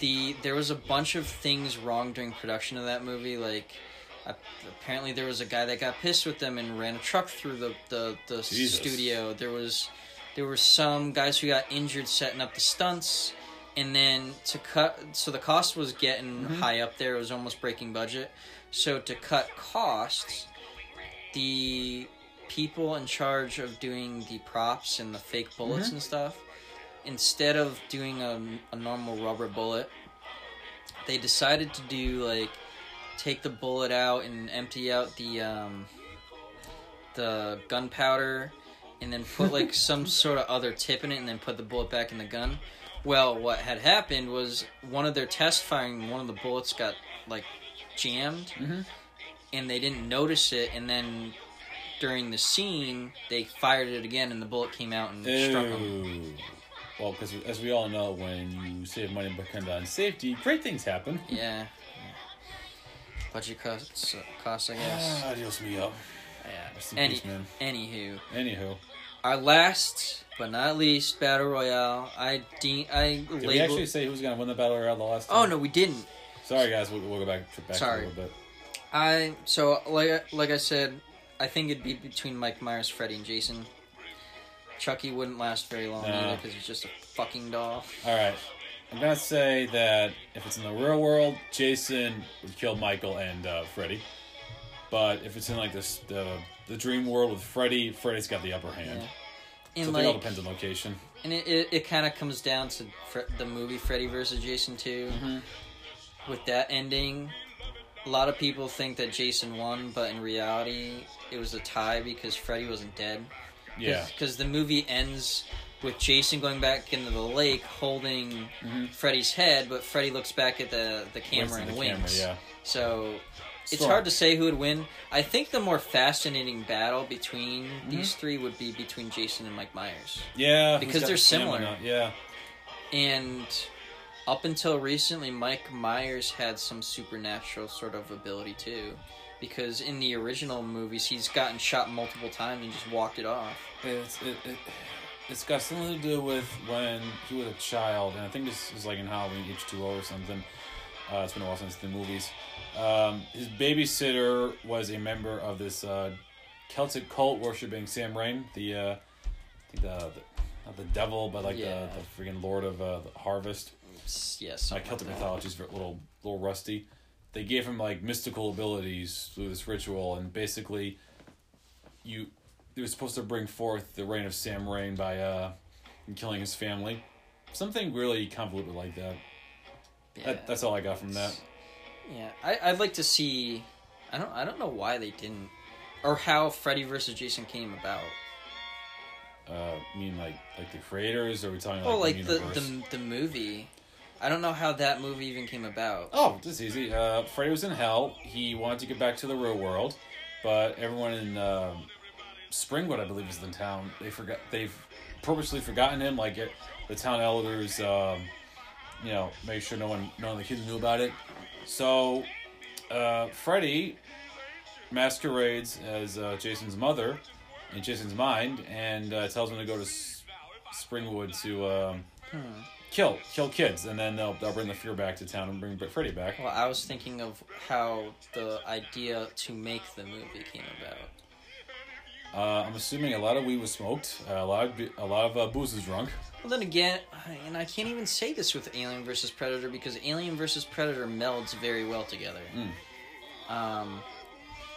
the there was a bunch of things wrong during production of that movie. Like, uh, apparently there was a guy that got pissed with them and ran a truck through the the, the Jesus. studio. There was there were some guys who got injured setting up the stunts. And then to cut, so the cost was getting Mhm. high up there. It was almost breaking budget. So to cut costs, the people in charge of doing the props and the fake bullets Mhm. and stuff, instead of doing a, a normal rubber bullet, they decided to do like take the bullet out and empty out the um, the gunpowder, and then put like some sort of other tip in it, and then put the bullet back in the gun. Well, what had happened was one of their test firing, one of the bullets got like jammed Mhm. and they didn't notice it and then during the scene they fired it again and the bullet came out and struck him Ew. Well, because as we all know, when you save money but depend on safety, great things happen. yeah budget costs costs i guess Ah, Dios mío. yeah Rest Any, peace, man. anywho Anywho, our last but not least battle royale i de- i did we actually say who's going to win the battle royale the last time? oh no we didn't Sorry, guys. We'll, we'll go back, back Sorry. a little bit. I so like like I said, I think it'd be between Mike Myers, Freddy, and Jason. Chucky wouldn't last very long No. either because he's just a fucking doll. All right. I'm going to say that if it's in the real world, Jason would kill Michael and uh, Freddy. But if it's in like this the the dream world with Freddy, Freddy's got the upper hand. Yeah. So And I think it all depends on location. and it it, it kind of comes down to Fre- the movie Freddy versus Jason 2. Mm-hmm. With that ending, a lot of people think that Jason won, but in reality, it was a tie because Freddy wasn't dead. Yeah. Because the movie ends with Jason going back into the lake holding Mhm. Freddy's head, but Freddy looks back at the, the camera and the winks. camera, yeah. So it's hard to say who would win. I think the more fascinating battle between Mm-hmm. these three would be between Jason and Mike Myers. Yeah. Because they're the similar. Yeah. And up until recently, Mike Myers had some supernatural sort of ability too. Because in the original movies, he's gotten shot multiple times and just walked it off. It's, it, it, it's got something to do with when he was a child, and I think this is like in Halloween H two O or something. Uh, it's been a while since the movies. Um, his babysitter was a member of this uh, Celtic cult worshiping Samhain, the uh, the, the not the devil, but like Yeah. the, the freaking lord of uh, the harvest. Yes. My something Celtic like mythology is a little little rusty. They gave him like mystical abilities through this ritual, and basically, you they were supposed to bring forth the reign of Samhain by uh, killing his family. Something really convoluted like that. Yeah. that that's all I got from that. Yeah, I, I'd like to see. I don't. I don't know why they didn't, or how Freddy versus Jason came about. Uh, you mean like like the creators, or are we talking Oh, like, like the the, the the movie. I don't know how that movie even came about. Oh, this is easy. Uh, Freddy was in hell. He wanted to get back to the real world, but everyone in um Springwood, I believe, is the town. They forgot. They've purposely forgotten him. Like it, the town elders, um, you know, make sure no one, none of the kids knew about it. So, uh, Freddy masquerades as uh, Jason's mother in Jason's mind, and uh, tells him to go to S- Springwood to um, Hmm. kill kill kids, and then they'll they'll bring the fear back to town and bring Freddy back. Well, I was thinking of how the idea to make the movie came about. Uh, I'm assuming a lot of weed was smoked, uh, a lot of a lot of uh, booze was drunk. Well, then again, and I can't even say this with Alien versus Predator because Alien versus Predator melds very well together. Mm. Um,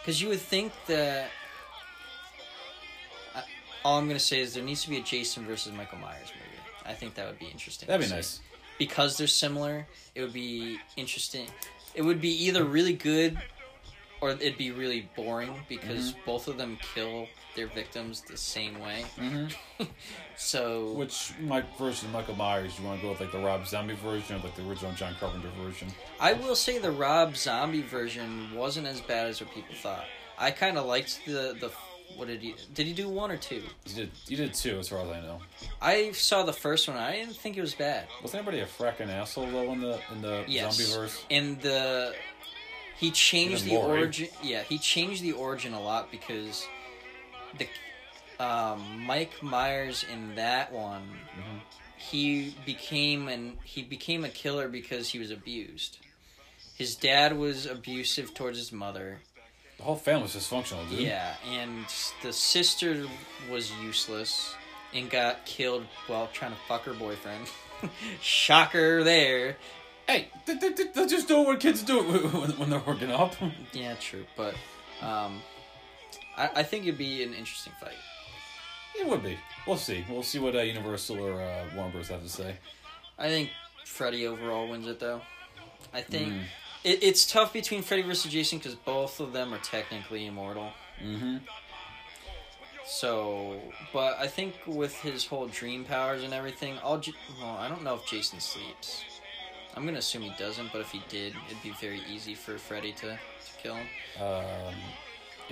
because you would think that. I, all I'm gonna say is there needs to be a Jason versus Michael Myers movie. I think that would be interesting. That'd be see. nice. because they're similar. It would be interesting. It would be either really good, or it'd be really boring because Mm-hmm. both of them kill their victims the same way. Mm-hmm. So Which Mike versus Michael Myers? You want to go with like the Rob Zombie version or like the original John Carpenter version? I will say the Rob Zombie version wasn't as bad as what people thought. I kind of liked the the what did he did he do one or two? You did you did two as far as I know. I saw the first one. I didn't think it was bad. Was anybody a fracking asshole though in the in the Yes. zombie verse? And the he changed the Laurie. origin. Yeah, he changed the origin a lot because the um, Mike Myers in that one Mhm. he became and he became a killer because he was abused. His dad was abusive towards his mother. The whole family was dysfunctional, dude. Yeah, and the sister was useless and got killed while trying to fuck her boyfriend. Shocker there. Hey, they, they, they- they're just doing what kids do when, when they're working up. Yeah, true, but um, I, I think it'd be an interesting fight. it would be. We'll see. We'll see what uh, Universal or uh, Warner Bros. have to say. I think Freddy overall wins it though. I think Mm. it, it's tough between Freddy versus Jason because both of them are technically immortal. Mm-hmm. So, but I think with his whole dream powers and everything, I'll. J- well, I don't know if Jason sleeps. I'm gonna assume he doesn't, but if he did, it'd be very easy for Freddy to, to kill him. Um,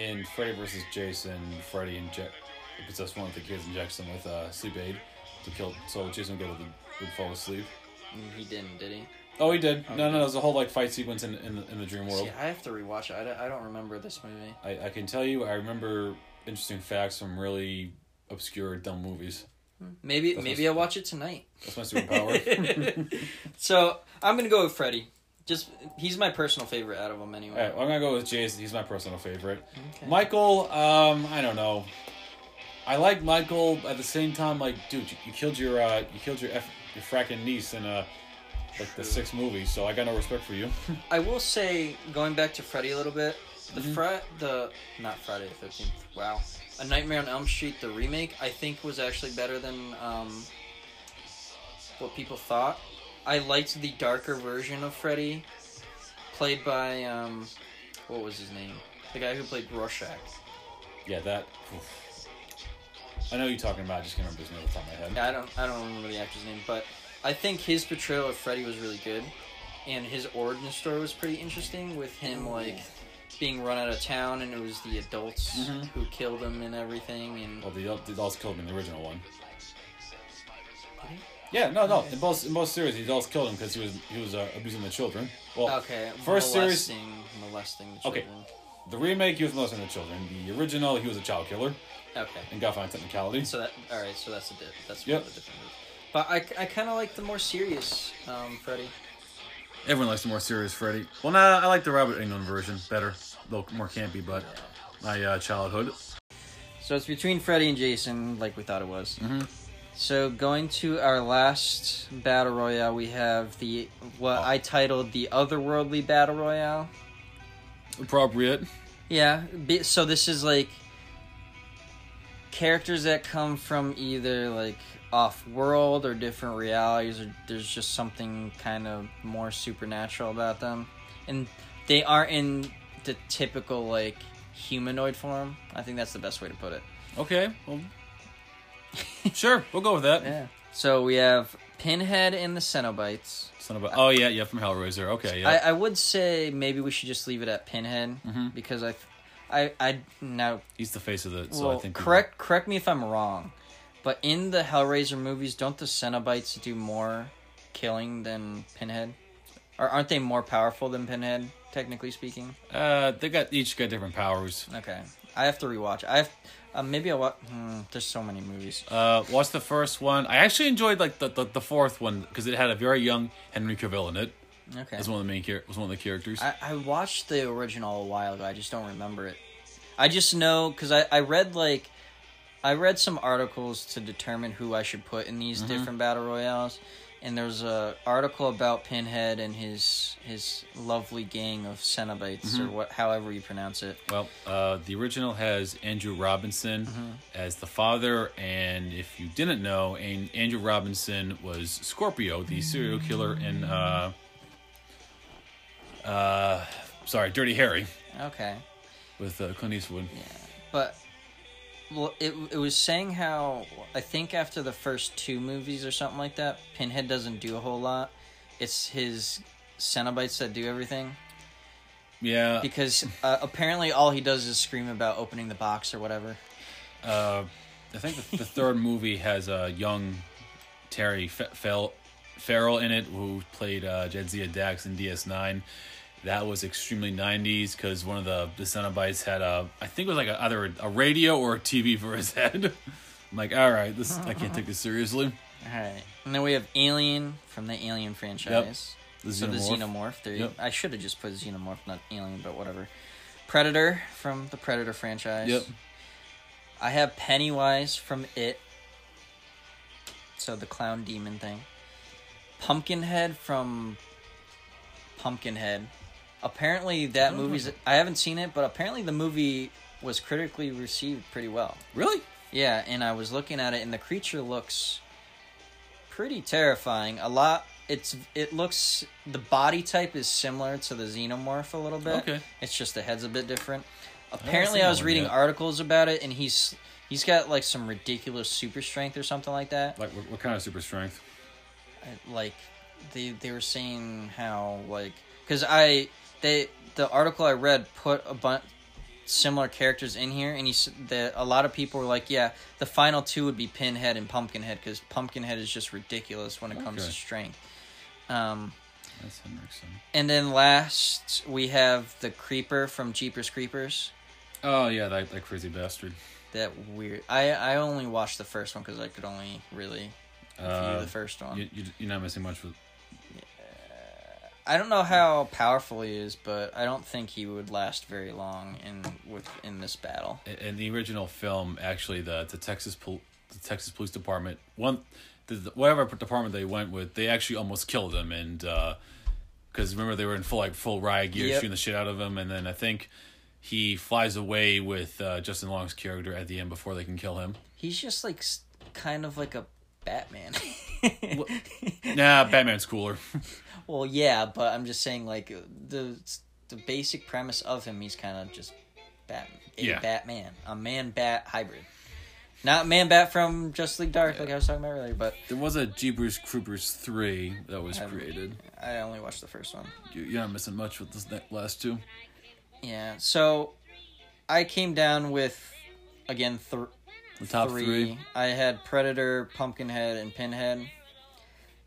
in Freddy versus Jason, Freddy inject possess one of the kids injects him with uh, sleep aid to kill. So Jason would go to the would fall asleep. Mm, He didn't, did he? Oh, he did. Oh, no, he no, there's a whole like fight sequence in in the, in the dream world. See, I have to rewatch it. I don't, I don't remember this movie. I, I can tell you, I remember interesting facts from really obscure dumb movies. Maybe That's maybe I'll watch it tonight. That's my superpower. so I'm gonna go with Freddy. Just he's my personal favorite out of them anyway. right, well, I'm gonna go with Jason. He's my personal favorite. Okay. Michael, um, I don't know. I like Michael at the same time. Like, dude, you, you killed your uh, you killed your F, your fracking niece in uh, like the sixth movie. So I got no respect for you. I will say, going back to Freddy a little bit, the. Fred, the not Friday the Fifteenth. Wow, A Nightmare on Elm Street, the remake, I think was actually better than um, what people thought. I liked the darker version of Freddy, played by um, what was his name? The guy who played Rorschach. yeah, that. oof. I know you're talking about. I just can't remember his name off the top of my head. Yeah, I don't I don't remember the actor's name, but I think his portrayal of Freddy was really good, and his origin story was pretty interesting with him like being run out of town, and it was the adults Mhm. who killed him and everything, and Well, the the adults killed him in the original one. Yeah, no, no. In both in both series, the adults killed him because he was he was uh, abusing the children. Well, okay, first series- molesting, molesting the Okay. The remake, he was molesting the children. The original, he was a child killer Okay. and got fined technicality. So that all right. So that's a di- that's Yep. one of the different movies. But I, I kind of like the more serious um, Freddy. Everyone likes the more serious Freddy. Well, nah, I like the Robert Englund version better. A little more campy, but my uh, childhood. So it's between Freddy and Jason, like we thought it was. Mhm. So going to our last battle royale, we have the what. I titled the otherworldly battle royale. Appropriate. Yeah. So this is like characters that come from either like off world or different realities, or there's just something kind of more supernatural about them, and they aren't in the typical like humanoid form. I think that's the best way to put it. Okay, well, sure, we'll go with that. Yeah. So we have Pinhead and the Cenobites. A, oh yeah, yeah, from Hellraiser. Okay, yeah. I, I would say maybe we should just leave it at Pinhead Mhm. because I, I, I now He's the face of it, so well I think correct correct me if I'm wrong, but in the Hellraiser movies, don't the Cenobites do more killing than Pinhead, or aren't they more powerful than Pinhead? Technically speaking. Uh, they got each got different powers. Okay, I have to rewatch. I have uh, maybe I watch. Hmm, there's so many movies. Uh, watch the first one. I actually enjoyed like the the, the fourth one because it had a very young Henry Cavill in it Okay. as one of the main char- was one of the characters. I, I watched the original a while ago. I just don't remember it. I just know because I, I read like I read some articles to determine who I should put in these different battle royales, and there's a article about Pinhead and his his lovely gang of Cenobites or what however you pronounce it. Well, uh, the original has Andrew Robinson as the father, and if you didn't know, An- Andrew Robinson was Scorpio, the serial killer in, uh, uh, sorry, Dirty Harry. Okay, with uh, Clint Eastwood. Yeah, but well, it it was saying how I think after the first two movies or something like that, Pinhead doesn't do a whole lot. It's his Cenobites that do everything. Yeah, because uh, apparently all he does is scream about opening the box or whatever. uh, I think the, the third movie has a uh, young Terry F- Fel- Farrell in it, who played uh, Jadzia Dax in DS9. That was extremely 90s because one of the, the Cenobites had a, I think it was like a, either a, a radio or a TV for his head. I'm like, all right, this I can't take this seriously. All right, and then we have Alien from the Alien franchise. The So the Xenomorph. Xenomorph. There, Yep. I should have just put Xenomorph, not Alien, but whatever. Predator from the Predator franchise. Yep. I have Pennywise from It. So the clown demon thing. Pumpkinhead from Pumpkinhead. Apparently that movie's I haven't seen it, but apparently the movie was critically received pretty well. Really? Yeah, and I was looking at it and the creature looks pretty terrifying. A lot it's it looks the body type is similar to the xenomorph a little bit. Okay. It's just the head's a bit different. Apparently seen I was reading yet. articles about it and he's he's got like some ridiculous super strength or something like that. Like, what, what kind of super strength? I- like they they were saying how like because I they the article I read put a bunch similar characters in here and he that a lot of people were like yeah the final two would be Pinhead and Pumpkinhead because Pumpkinhead is just ridiculous when it comes to strength. Um, That's Henriksen. and then last we have the Creeper from Jeepers Creepers. Oh, yeah, that, that crazy bastard. That weird. I I only watched the first one because I could only really view Uh, the first one. you, you, you're not missing much with. I don't know how powerful he is, but I don't think he would last very long in with in this battle. In the original film, actually, the, the Texas pol- the Texas Police Department, one, the, the- whatever department they went with, they actually almost killed him. And, because remember, they were in full, like, full riot gear, Yep. shooting the shit out of him. And then I think he flies away with uh, Justin Long's character at the end before they can kill him. He's just like kind of like a Batman. Nah, Batman's cooler. well, yeah, but I'm just saying like the the basic premise of him, he's kind of just Bat a Yeah. Batman, a man bat hybrid. Not man bat from Justice League Dark, like I was talking about earlier, but there was a Jeepers Creepers 3 that was I've- created. I only watched the first one. You- You're not missing much with this ne- last two. Yeah, so I came down with again th- The top three. I had Predator, Pumpkinhead, and Pinhead.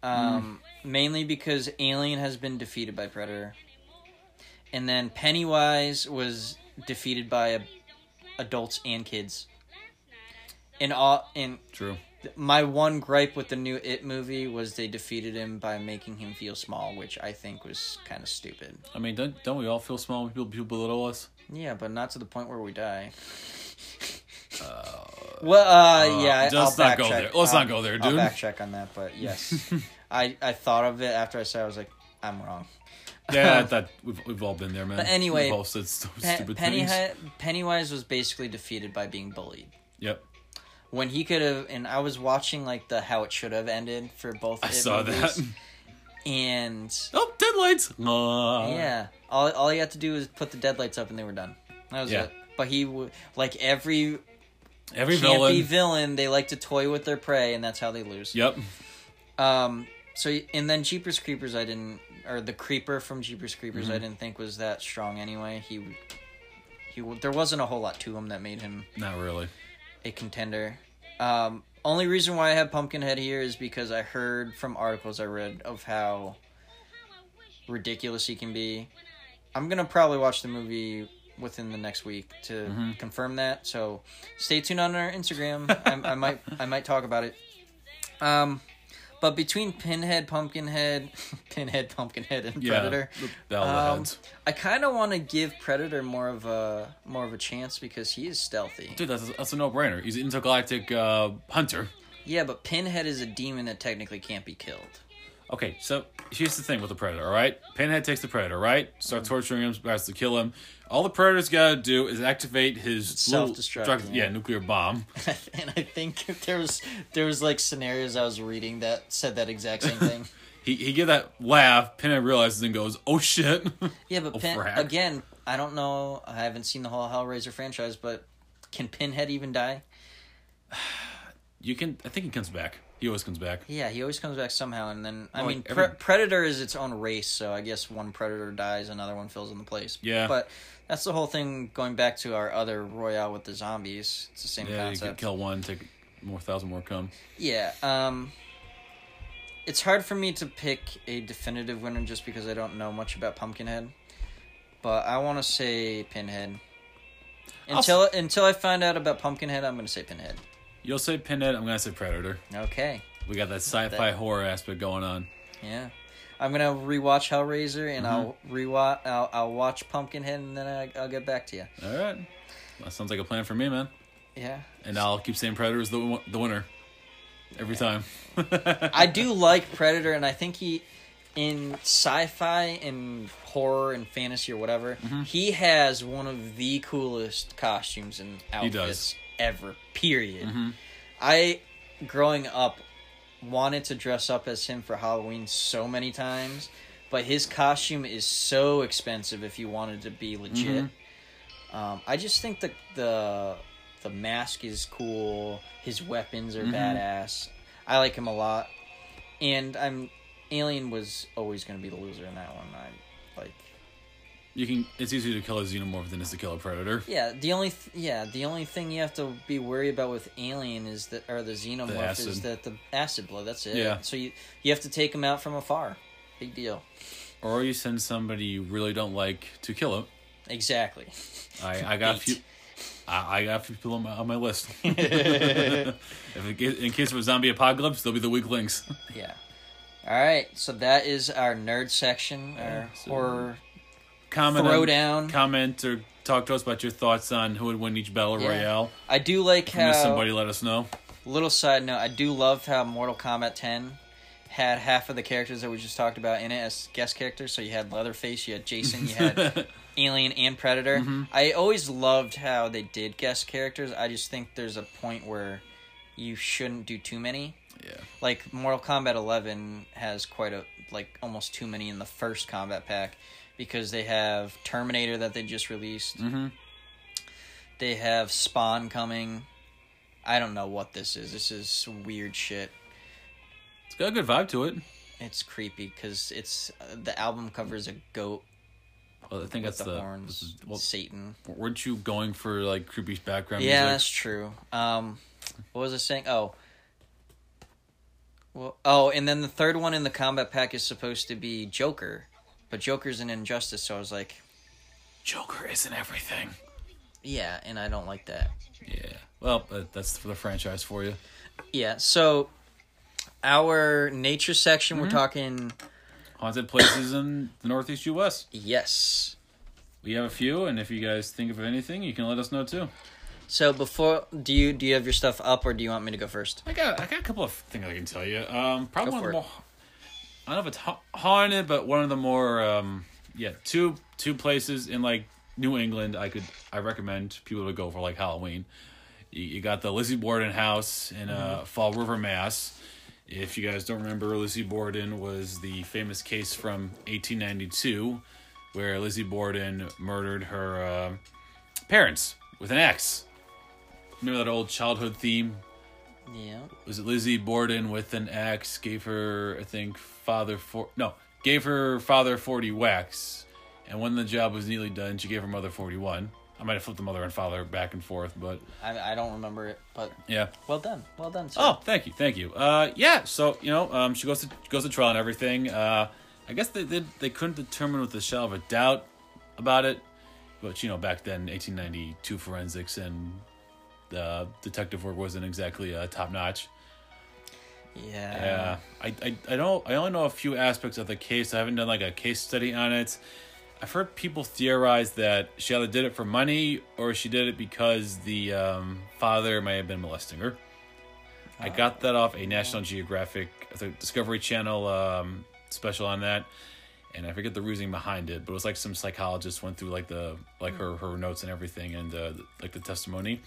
Um, mainly because Alien has been defeated by Predator, and then Pennywise was defeated by a, adults and kids. In all, in True. my one gripe with the new It movie was they defeated him by making him feel small, which I think was kind of stupid. I mean, don't don't we all feel small when people people belittle us? Yeah, but not to the point where we die. well, uh, yeah, let's not go there. Let's I'll- not go there, dude. I'll dude. backtrack on that, but yes, I I thought of it after I said it, I was like, I'm wrong. Yeah, thought we've we've all been there, man. But anyway, we've all said stu- Pe- stupid Penny things. Pennywise was basically defeated by being bullied. Yep, When he could have, and I was watching like the how it should have ended for both. I It saw movies, that. and Oh, deadlights. Uh, yeah, all all he had to do was put the deadlights up, and they were done. That was Yeah. it. But he would like every Every campy villain. villain. they like to toy with their prey, and that's how they lose. Yep. Um. So and then Jeepers Creepers, I didn't, or the Creeper from Jeepers Creepers, Mm-hmm. I didn't think was that strong anyway. He, he, there wasn't a whole lot to him that made him Not really. a contender. Um. Only reason why I have Pumpkinhead here is because I heard from articles I read of how ridiculous he can be. I'm gonna probably watch the movie within the next week to Mm-hmm. confirm that. So stay tuned on our Instagram. I, I might I might talk about it. Um, but between Pinhead, Pumpkinhead, Pinhead, Pumpkinhead, and Yeah. Predator, um. I kind of want to give Predator more of a more of a chance because he is stealthy. Dude, that's a, that's a no-brainer. He's an intergalactic uh, hunter. Yeah, but Pinhead is a demon that technically can't be killed. Okay, so here's the thing with the predator. All right, Pinhead takes the predator. Right, start torturing him, starts to kill him. All the predator's got to do is activate his Self-destruct, yeah. yeah, nuclear bomb. and I think there was there was like scenarios I was reading that said that exact same thing. He he get that laugh. Pinhead realizes and goes, "Oh shit!" Yeah, but Oh, Pin, again, I don't know. I haven't seen the whole Hellraiser franchise, but can Pinhead even die? you can. I think he comes back. He always comes back. Yeah, he always comes back somehow, and then I Well, mean, every- Pre- Predator is its own race, so I guess one Predator dies, another one fills in the place. Yeah. but that's the whole thing. Going back to our other Royale with the zombies, it's the same Yeah, you concept. can kill one, take more thousand more come. Yeah, um it's hard for me to pick a definitive winner just because I don't know much about Pumpkinhead. But I want to say Pinhead. Until until I find out about Pumpkinhead, I'm going to say Pinhead. You'll say Pinhead. I'm gonna say Predator. Okay. We got that sci-fi horror aspect going on. Yeah. I'm going to rewatch Hellraiser and Mm-hmm. I'll rewatch I'll, I'll watch Pumpkinhead and then I, I'll get back to you. All right, that sounds like a plan for me, man. Yeah. And I'll keep saying Predator's the the winner every time. I do like Predator, and I think he, in sci-fi and horror and fantasy or whatever, Mm-hmm. he has one of the coolest costumes and outfits ever. Period. Mhm. I, growing up, wanted to dress up as him for Halloween so many times, but his costume is so expensive if you wanted to be legit. Mm-hmm. Um, I just think the the the mask is cool. His weapons are Mhm. badass. I like him a lot, and I'm Alien was always going to be the loser in that one. I like. You can. It's easier to kill a xenomorph than it is to kill a predator. Yeah, the only th- yeah the only thing you have to be worried about with Alien is that or the xenomorph acid. is that the acid blood. That's it. Yeah. So you you have to take them out from afar. Big deal. Or you send somebody you really don't like to kill him. Exactly. I, I got a few. I, I got a few people on my, on my list. if it, in case of a zombie apocalypse, they'll be the weak links. Yeah. All right. So that is our nerd section, our so- horror Comment, on- throwdown. comment, or talk to us about your thoughts on who would win each battle Yeah. royale. I do like If how. somebody, let us know. Little side note: I do love how Mortal Kombat 10 had half of the characters that we just talked about in it as guest characters. So you had Leatherface, you had Jason, you had Alien and Predator. Mm-hmm. I always loved how they did guest characters. I just think there's a point where you shouldn't do too many. yeah. Like Mortal Kombat 11 has quite a like almost too many in the first combat pack because they have Terminator that they just released. Mm-hmm. They have Spawn coming. I don't know what this is. This is weird shit. It's got a good vibe to it. It's creepy because it's uh, the album covers a goat Well, I think with that's the, the. horns. this is- well, Satan. weren't you going for like creepy background Yeah, that's true. Um, what was I saying? Oh, well, oh, and then the third one in the combat pack is supposed to be Joker, but Joker's an injustice. So I was like, Joker isn't everything. Yeah, and I don't like that. Yeah. Well, uh, that's for the franchise for you. Yeah, so our nature section, we're talking Haunted places in the Northeast U.S. yes. We have a few, and if you guys think of anything, you can let us know too. So before do you do you have your stuff up or do you want me to go first? I got I got a couple of things I can tell you. Um, probably Go one of for the more I don't know if it's haunted, but one of the more um, yeah two two places in like New England I could I recommend people to go for like Halloween. You, you got the Lizzie Borden house in uh, Fall River, Mass. If you guys don't remember, Lizzie Borden was the famous case from 1892 where Lizzie Borden murdered her uh, parents with an axe. Remember that old childhood theme? Yeah. was it Lizzie Borden with an axe gave her I think father for no gave her father forty whacks, and when the job was nearly done, she gave her mother forty one. I might have flipped the mother and father back and forth, but I I don't remember it, but yeah. well done. Well done, sir. Oh, thank you, thank you. Uh, yeah. So you know, um, she goes to goes to trial and everything. Uh, I guess they they they couldn't determine with a shadow of a doubt about it, but you know, back then, eighteen ninety two forensics and the detective work wasn't exactly uh, top notch. Yeah. Yeah, I, I, I don't I only know a few aspects of the case. I haven't done like a case study on it. I've heard people theorize that she either did it for money or she did it because the um, father may have been molesting her. I got that off a National Geographic, the Discovery Channel um, special on that, and I forget the reasoning behind it, but it was like some psychologist went through like the like her her notes and everything and uh, like the testimony.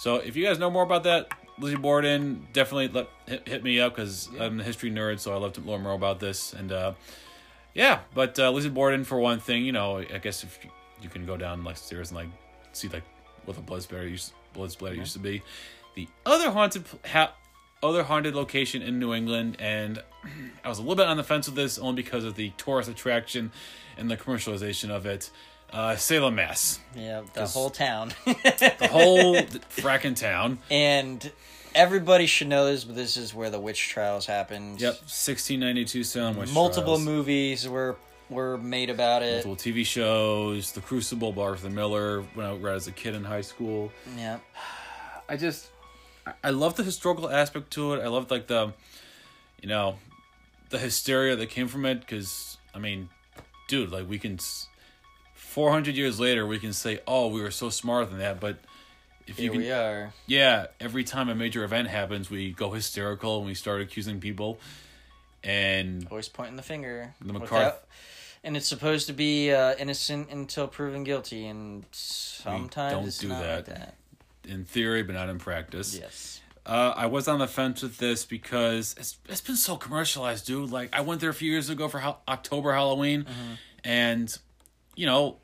So if you guys know more about that, Lizzie Borden, definitely let hit, hit me up because I'm a history nerd, so I love to learn more about this. And uh, yeah, but uh, Lizzie Borden for one thing, you know, I guess if you, you can go down like stairs and like see like what the blood splatter used blood splatter used to be. The other haunted ha- other haunted location in New England, and I was a little bit on the fence with this only because of the tourist attraction and the commercialization of it. Uh, Salem, Mass, Yeah, the whole town. the whole fracking town. and everybody should know this, but this is where the witch trials happened. Yep, 1692 Salem Witch Multiple Trials. movies were were made about it. Multiple TV shows, The Crucible Arthur Miller when I read as a kid in high school. Yeah. I just, I- I love the historical aspect to it. I love like the, you know, the hysteria that came from it. Because I mean, dude, like we can, four hundred years later, we can say, oh, we were so smarter than that. But if Here you can, we are. yeah, every time a major event happens, we go hysterical and we start accusing people. And Always pointing the finger. The without- and it's supposed to be uh, innocent until proven guilty, and sometimes don't it's do not like that. that. in theory, but not in practice. Yes. Uh, I was on the fence with this because it's it's been so commercialized, dude. Like I went there a few years ago for ha- October Halloween, and you know,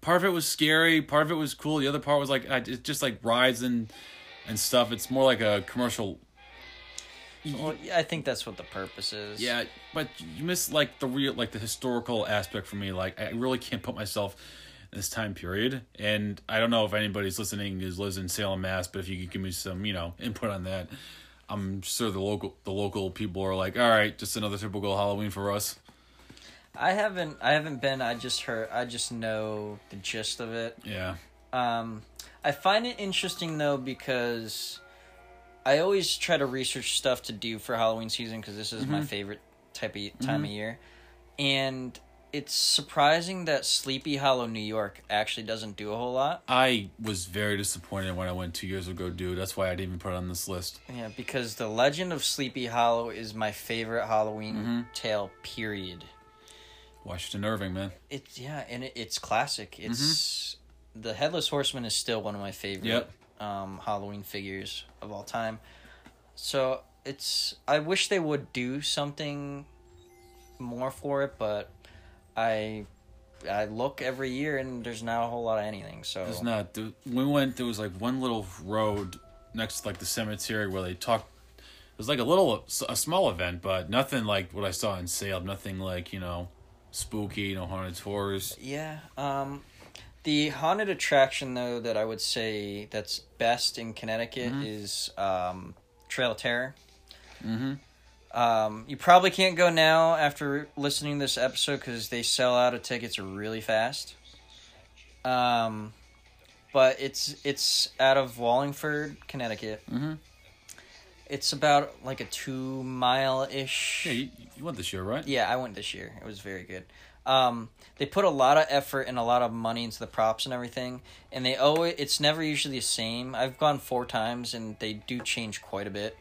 part of it was scary, part of it was cool. The other part was like I, it's just like rides and and stuff. It's more like a commercial. Well, I think that's what the purpose is. Yeah, but you miss like the real like the historical aspect for me. Like I really can't put myself in this time period, and I don't know if anybody's listening is lives in Salem, Mass. But if you could give me some you know input on that, I'm sure the local the local people are like, all right, just another typical Halloween for us. I haven't. I haven't been. I just heard. I just know the gist of it. Yeah, Um, I find it interesting though because I always try to research stuff to do for Halloween season because this is my mm-hmm. favorite type of time mm-hmm. of year, and it's surprising that Sleepy Hollow, New York, actually doesn't do a whole lot. I was very disappointed when I went two years ago, dude. That's why I didn't even put it on this list. Yeah, because the Legend of Sleepy Hollow is my favorite Halloween mm-hmm. tale. Period. Washington Irving, man. It's yeah, and it, it's classic. It's the Headless Horseman is still one of my favorite Yep. um, Halloween figures of all time. So it's I wish they would do something more for it, but I I look every year and there's not a whole lot of anything. So There's not. There, we went. There was like one little road next to like the cemetery where they talked. It was like a little, a small event, but nothing like what I saw in Salem. Nothing like you know, spooky, no haunted tours. Yeah. Um, the haunted attraction though that I would say that's best in Connecticut is um, Trail of Terror. Mm-hmm. Um, you probably can't go now after listening to this episode because they sell out of tickets really fast. Um, but it's it's out of Wallingford, Connecticut. Mm-hmm. It's about like a two mile ish. Yeah, you, you went this year, right? Yeah, I went this year. It was very good. Um, they put a lot of effort and a lot of money into the props and everything, and they always it's never usually the same. I've gone four times, and they do change quite a bit.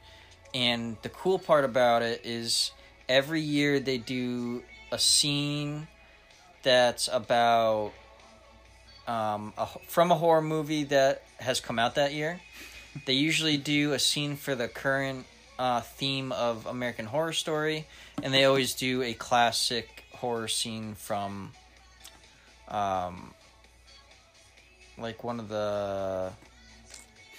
And the cool part about it is every year they do a scene that's about um, a, from a horror movie that has come out that year. They usually do a scene for the current uh, theme of American Horror Story, and they always do a classic horror scene from, um, like one of the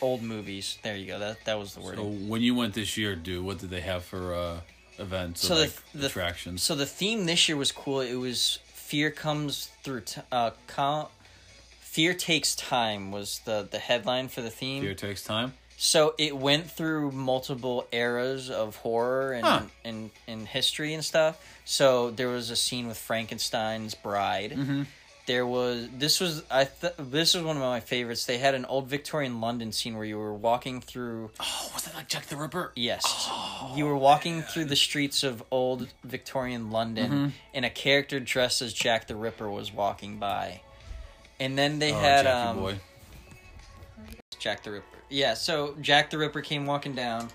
old movies. There you go. That that was the word. So when you went this year, dude, what did they have for uh, events So or the- like, the- attractions? So the theme this year was cool. It was fear comes through. T- uh, com- fear takes time was the the headline for the theme. Fear takes time. So it went through multiple eras of horror and Huh. and, and history and stuff. So there was a scene with Frankenstein's bride. Mm-hmm. There was this was I th- this was one of my favorites. They had an old Victorian London scene where you were walking through Oh, was that like Jack the Ripper? Yes. Oh, you were walking through the streets of old Victorian London, Mm-hmm. and a character dressed as Jack the Ripper was walking by. And then they Oh, had Jackie um, boy. Jack the Ripper. Yeah, so Jack the Ripper came walking down,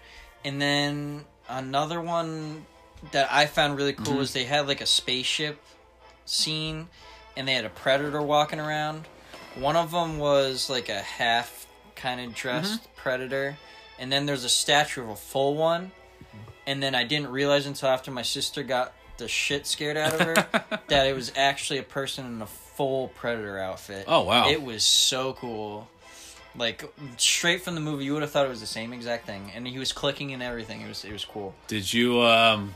and then another one that I found really cool Mm-hmm. was they had like a spaceship scene, and they had a predator walking around. One of them was like a half kind of dressed Mm-hmm. predator, and then there's a statue of a full one. And then I didn't realize until after my sister got the shit scared out of her that it was actually a person in a full predator outfit. Oh, wow. It was so cool. Like straight from the movie, you would have thought it was the same exact thing, and he was clicking and everything. It was it was cool. Did you um?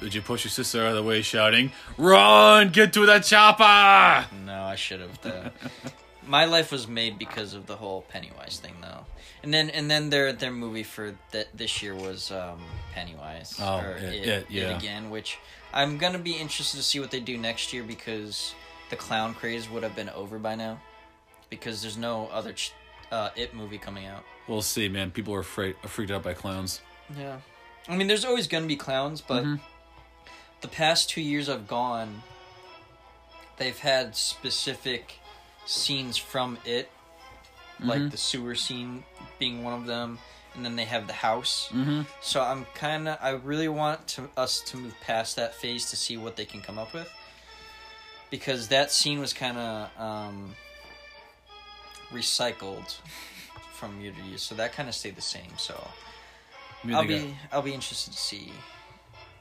Did you push your sister out of the way, shouting, "Run! Get to the chopper!" No, I should have. My life was made because of the whole Pennywise thing, though. And then and then their their movie for that this year was um, Pennywise Oh, or it- it, it, yeah. It again, which I'm gonna be interested to see what they do next year because the clown craze would have been over by now because there's no other ch- uh, it movie coming out. We'll see, man. People are afraid, freaked out by clowns. Yeah. I mean, there's always going to be clowns, but Mhm. the past two years I've gone, they've had specific scenes from it, like Mhm. the sewer scene being one of them, and then they have the house. Mm-hmm. So I'm kind of, I really want to us to move past that phase to see what they can come up with, because that scene was kind of um, recycled from year to year, so that kind of stayed the same. So. Maybe, I'll they got- be I'll be interested to see.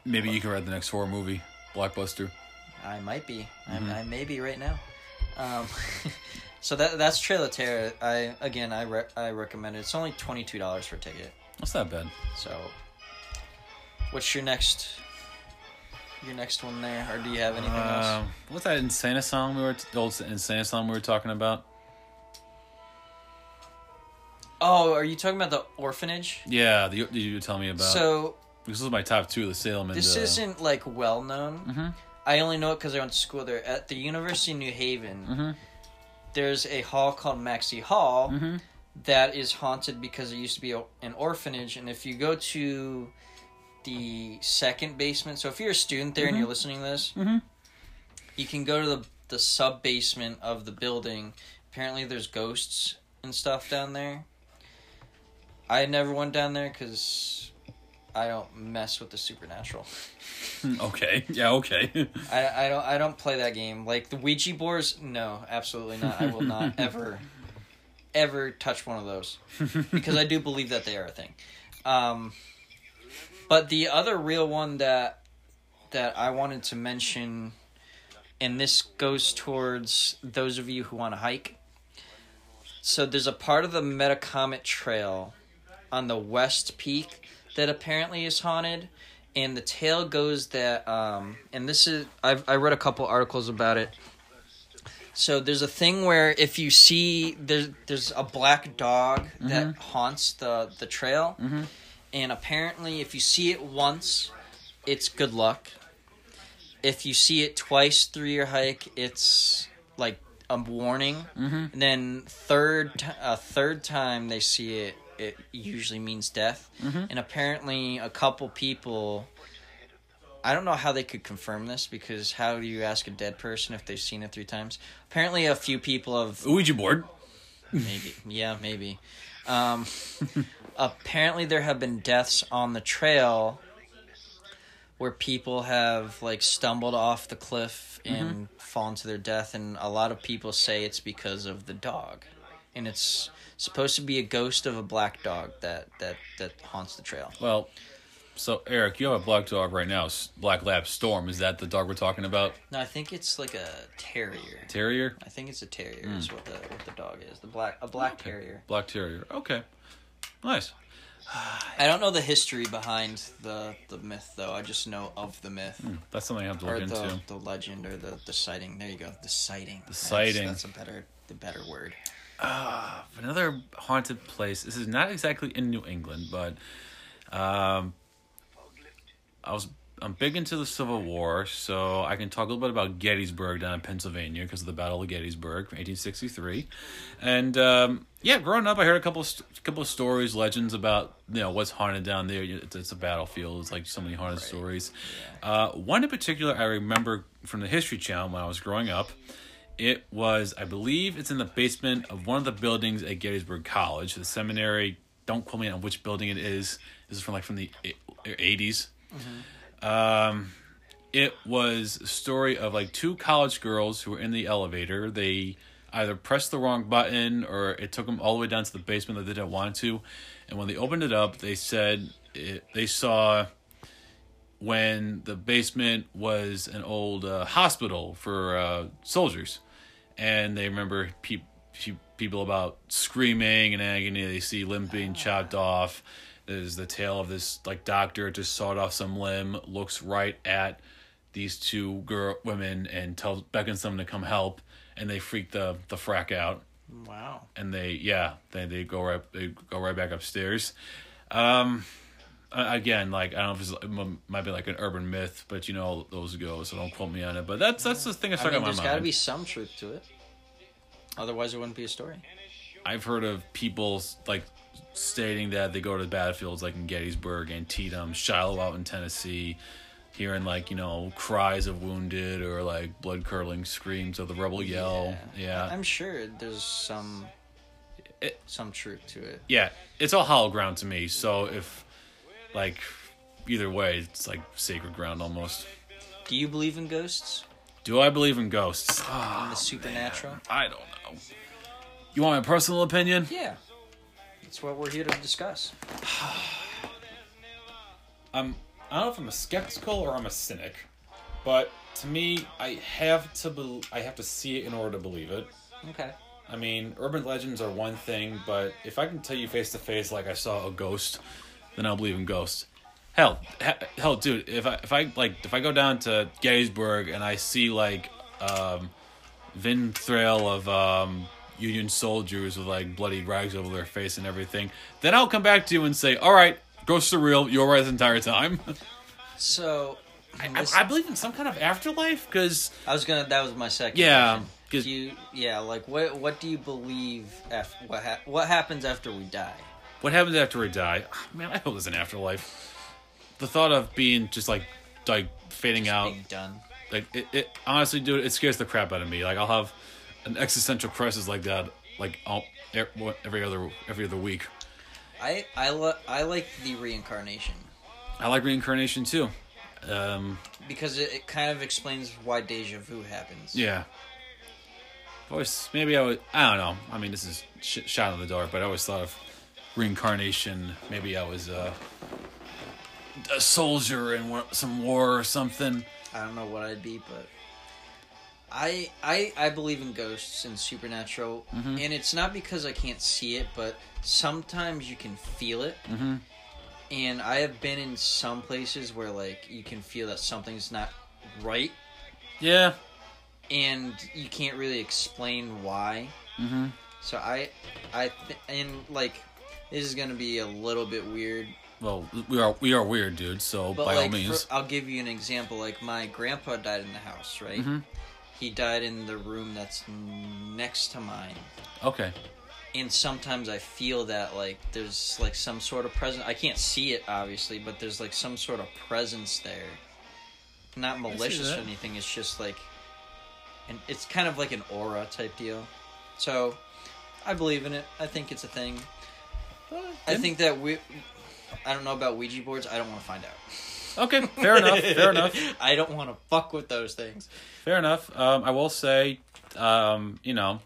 maybe you can write the next horror movie, blockbuster. I might be. Mhm. I, I may be right now. Um, so that that's Trail of Terror. I again I re- I recommend it. It's only twenty two dollars for a ticket. That's not bad. So, what's your next your next one there, or do you have anything else? Um, what's that Insana song we were the old Insana song we were talking about? Oh, are you talking about the orphanage? Yeah, the, the you tell me about. So this is my top two: the Salem and. this uh, isn't like well known. Mhm. I only know it because I went to school there at the University of New Haven. Mhm. There's a hall called Maxcy Hall. Mhm. that is haunted because it used to be a, an orphanage and if you go to the second basement so if you're a student there and you're listening to this Mhm. you can go to the, the sub basement of the building apparently there's ghosts and stuff down there i never went down there because i don't mess with the supernatural Okay. Yeah. Okay. I, I don't I don't play that game. Like the Ouija boards, no, absolutely not. I will not ever ever touch one of those because I do believe that they are a thing. Um, but the other real one that that I wanted to mention, and this goes towards those of you who want to hike. So there's a part of the Metacomet Trail on the west peak that apparently is haunted and the tale goes that um and this is I've I read a couple articles about it. So there's a thing where if you see there's there's a black dog that haunts the the trail, Mhm. And apparently if you see it once, it's good luck. If you see it twice through your hike, it's like a warning. Mm-hmm. And then third t- a third time they see it, it usually means death. Mm-hmm. And apparently, a couple people. I don't know how they could confirm this because how do you ask a dead person if they've seen it three times? Apparently, a few people have Ouija board. maybe yeah maybe. Um, apparently, there have been deaths on the trail where people have like stumbled off the cliff and fallen to their death, and a lot of people say it's because of the dog, and it's supposed to be a ghost of a black dog that that that haunts the trail. Well, so Eric, you have a black dog right now, Black Lab Storm. Is that the dog we're talking about? No, I think it's like a terrier. Terrier? I think it's a terrier. Hmm. Is what the what the dog is. The black a black terrier. Black Terrier. Okay. Nice. I don't know the history behind the the myth though. I just know of the myth. Hmm. That's something I have to or look the, into. the legend or the, the sighting. There you go. The sighting. The sighting. That's, a better the better word. Ah, another haunted place. This is not exactly in New England, but um, I was I'm big into the Civil War, so I can talk a little bit about Gettysburg down in Pennsylvania because of the Battle of Gettysburg, 1863. And um, yeah, growing up, I heard a couple of st- couple of stories, legends about you know what's haunted down there. It's, it's a battlefield. It's like so many haunted stories. Uh, one in particular, I remember from the History Channel when I was growing up. It was, I believe, it's in the basement of one of the buildings at Gettysburg College, the seminary. Don't quote me on which building it is. This is from like from the eighties. Um, it was a story of like two college girls who were in the elevator. They either pressed the wrong button or it took them all the way down to the basement that they didn't want to. And when they opened it up, they said it, they saw when the basement was an old uh, hospital for uh, soldiers, and they remember pe- pe- people about screaming and agony. They see limbs being chopped off. There's the tale of this like doctor just sawed off some limb, looks right at these two girl women and tells beckons them to come help, and they freak the the frack out Wow. and they yeah they they go right they go right back upstairs. Um, again, like I don't know if it's, it might be like an urban myth, but you know those go, so don't quote me on it. But that's that's the thing that's I stuck mean, in my mind. there's got to be some truth to it. Otherwise, it wouldn't be a story. I've heard of people like stating that they go to the battlefields like in Gettysburg, Antietam, Shiloh out in Tennessee, hearing like you know cries of wounded or like blood curdling screams of the rebel yell. Yeah, I'm sure there's some It- some truth to it. yeah, it's all hollow ground to me. So if like either way, it's like sacred ground almost. Do you believe in ghosts? Do I believe in ghosts? Oh, in the ah, supernatural? I don't know. You want my personal opinion? Yeah. That's what we're here to discuss. I'm I don't know if I'm a skeptical or I'm a cynic, but to me, I have to bel I have to see it in order to believe it. Okay. I mean, urban legends are one thing, but if I can tell you face to face, like I saw a ghost, then I'll believe in ghosts. Hell, he- hell, dude, if I if I like if I go down to Gettysburg and I see like um, Vin Thrail of um, Union soldiers with like bloody rags over their face and everything, then I'll come back to you and say, "All right, ghosts are real. You're right the entire time." So, I, I believe in some kind of afterlife because I was gonna. That was my second. Yeah, Cause, you yeah like what what do you believe af what ha- what happens after we die? what happens after we die? Ah, Man, I hope there's an afterlife. The thought of being just like like fading Just out, being done. like it, it honestly, dude, it scares the crap out of me. Like I'll have an existential crisis like that, like all, every other every other week. I I li- I like the reincarnation I like reincarnation too. Um, because it, it kind of explains why deja vu happens. yeah. I've Always maybe I would. I don't know. I mean, this is sh- shot in the dark, but I always thought of reincarnation. Maybe I was uh, a soldier in some war or something. I don't know what I'd be, but I I I believe in ghosts and supernatural, Mm-hmm. and it's not because I can't see it, but sometimes you can feel it. Mhm. And I have been in some places where like you can feel that something's not right, Yeah. and you can't really explain why. Mm-hmm. So I I th- and like this is gonna be a little bit weird, Well, we are we are weird, dude. So But by like, all means, for- I'll give you an example. Like my grandpa died in the house, right? He died in the room that's next to mine. Okay. And sometimes I feel that like there's like some sort of presence. I can't see it obviously, but there's like some sort of presence there. Not malicious or anything. It's just like, and it's kind of like an aura type deal. So, I believe in it. I think it's a thing. Uh, I think that we. I don't know about Ouija boards. I don't want to find out. Okay, fair enough. Fair enough. I don't want to fuck with those things. Fair enough. Um, I will say, um, you know,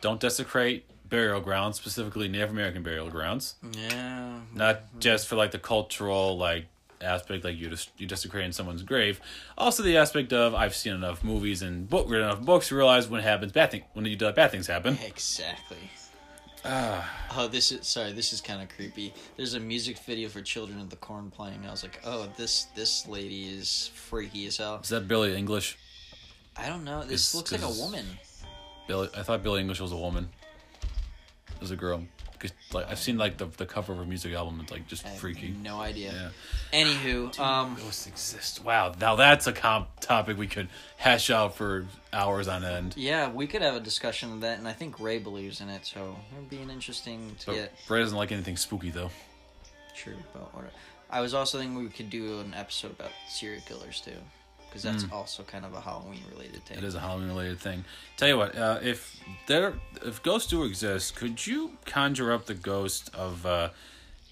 don't desecrate burial grounds, specifically Native American burial grounds. Yeah. Not just for like the cultural like aspect, like you just you desecrating someone's grave. Also the aspect of I've seen enough movies and book read enough books to realize when it happens bad thing when you do bad things happen. Exactly. Ah, Oh, this is sorry. This is kind of creepy. There's a music video for Children of the Corn playing. I was like, oh, this this lady is freaky as hell. is that Billie Eilish? I don't know. This It's- looks like a woman. Billy, I thought Billie Eilish was a woman. It was a girl. 'Cause, like I've seen like the the cover of her music album. It's like just I have freaky. No idea. Yeah. Anywho, um, Ghosts exist. Wow, now that's a comp topic we could hash out for hours on end. yeah, we could have a discussion of that, and I think Ray believes in it, so it'd be an interesting to But get. Ray doesn't like anything spooky though. True, but what? I was also thinking we could do an episode about serial killers too, because that's also kind of a Halloween related thing. It is a Halloween related thing. Tell you what, uh, if there, if ghosts do exist, could you conjure up the ghost of uh,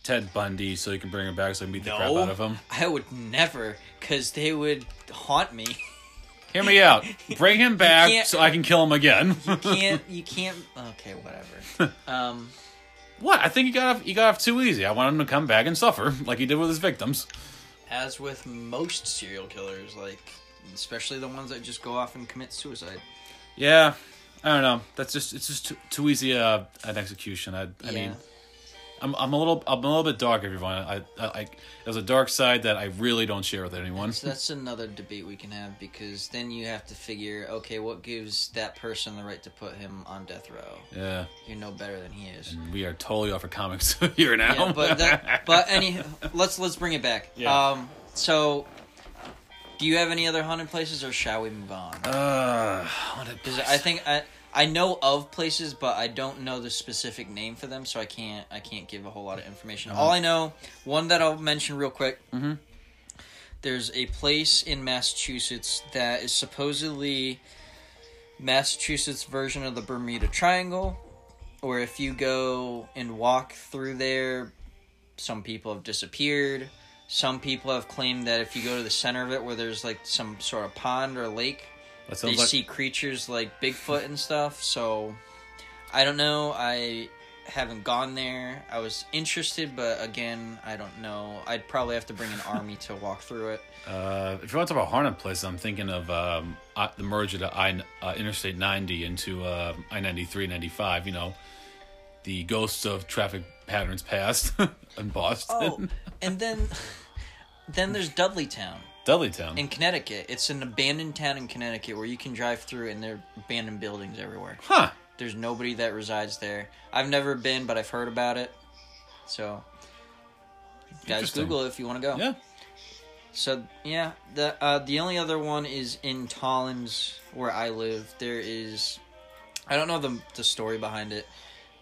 Ted Bundy so you can bring him back so I can beat the crap out of him? I would never, because they would haunt me. Hear me out. Bring him back so I can kill him again. You can't you can't? Okay, whatever. Um, what? I think he got off, he got off too easy. I want him to come back and suffer like he did with his victims. As with most serial killers, like especially the ones that just go off and commit suicide. Yeah, I don't know. That's just it's just too, too easy uh, an execution. I, I Yeah. mean, I'm I'm a little I'm a little bit dark, everyone. I, I, I there's a dark side that I really don't share with anyone. So that's another debate we can have because then you have to figure, okay, what gives that person the right to put him on death row? Yeah, You're no better than he is. and we are totally off of comics here now. Yeah, but that, but any, let's let's bring it back. Yeah. Um, so, do you have any other haunted places, or shall we move on? uh, haunted Because place. I think I I know of places, but I don't know the specific name for them, so I can't I can't give a whole lot of information. All I know, one that I'll mention real quick. Mhm. There's a place in Massachusetts that is supposedly Massachusetts version of the Bermuda Triangle, where if you go and walk through there, some people have disappeared. Some people have claimed that if you go to the center of it, where there's like some sort of pond or lake, they like see creatures like Bigfoot and stuff. So I don't know. I haven't gone there. I was interested, but again, I don't know. I'd probably have to bring an army to walk through it. uh, if you want to talk about haunted places, I'm thinking of um, the merger to I uh, Interstate 90 into uh, I 93 95. You know, the ghosts of traffic patterns past in Boston, Oh, and then then there's Dudleytown Dudleytown. in Connecticut. It's an abandoned town in Connecticut where you can drive through and there are abandoned buildings everywhere. huh? There's nobody that resides there. I've never been, but I've heard about it. So, guys, Interesting. Google it if you want to go. Yeah. So yeah, the uh, the only other one is in Tolland where I live. There is, I don't know the the story behind it,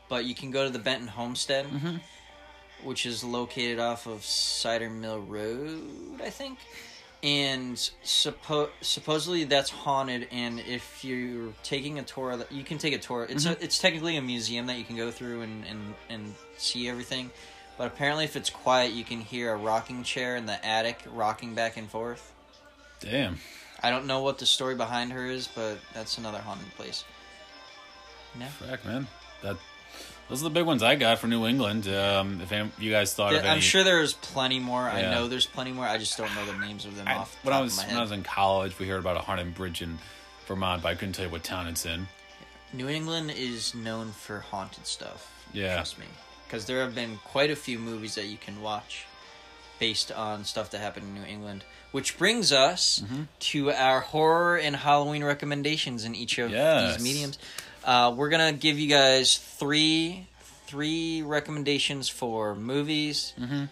but you can go to the Benton Homestead, Mhm. which is located off of Cider Mill Road, I think. And suppo- supposedly that's haunted. And if you're taking a tour, you can take a tour. It's a, mm-hmm. it's technically a museum that you can go through and, and, and see everything. But apparently, if it's quiet, you can hear a rocking chair in the attic rocking back and forth. Damn. I don't know what the story behind her is, but that's another haunted place. No. Frack, man. That those are the big ones I got for New England. Um, if any, you guys thought of any, I'm sure there's plenty more. I know there's plenty more. I just don't know the names of them I, off the when top I was of my when I was in college, we heard about a haunted bridge in Vermont, but I couldn't tell you what town it's in. New England is known for haunted stuff. Yeah. Trust me. Because there have been quite a few movies that you can watch based on stuff that happened in New England. Which brings us Mm-hmm. to our horror and Halloween recommendations in each of Yes. these mediums. Uh, we're gonna give you guys three three recommendations for movies, Mhm.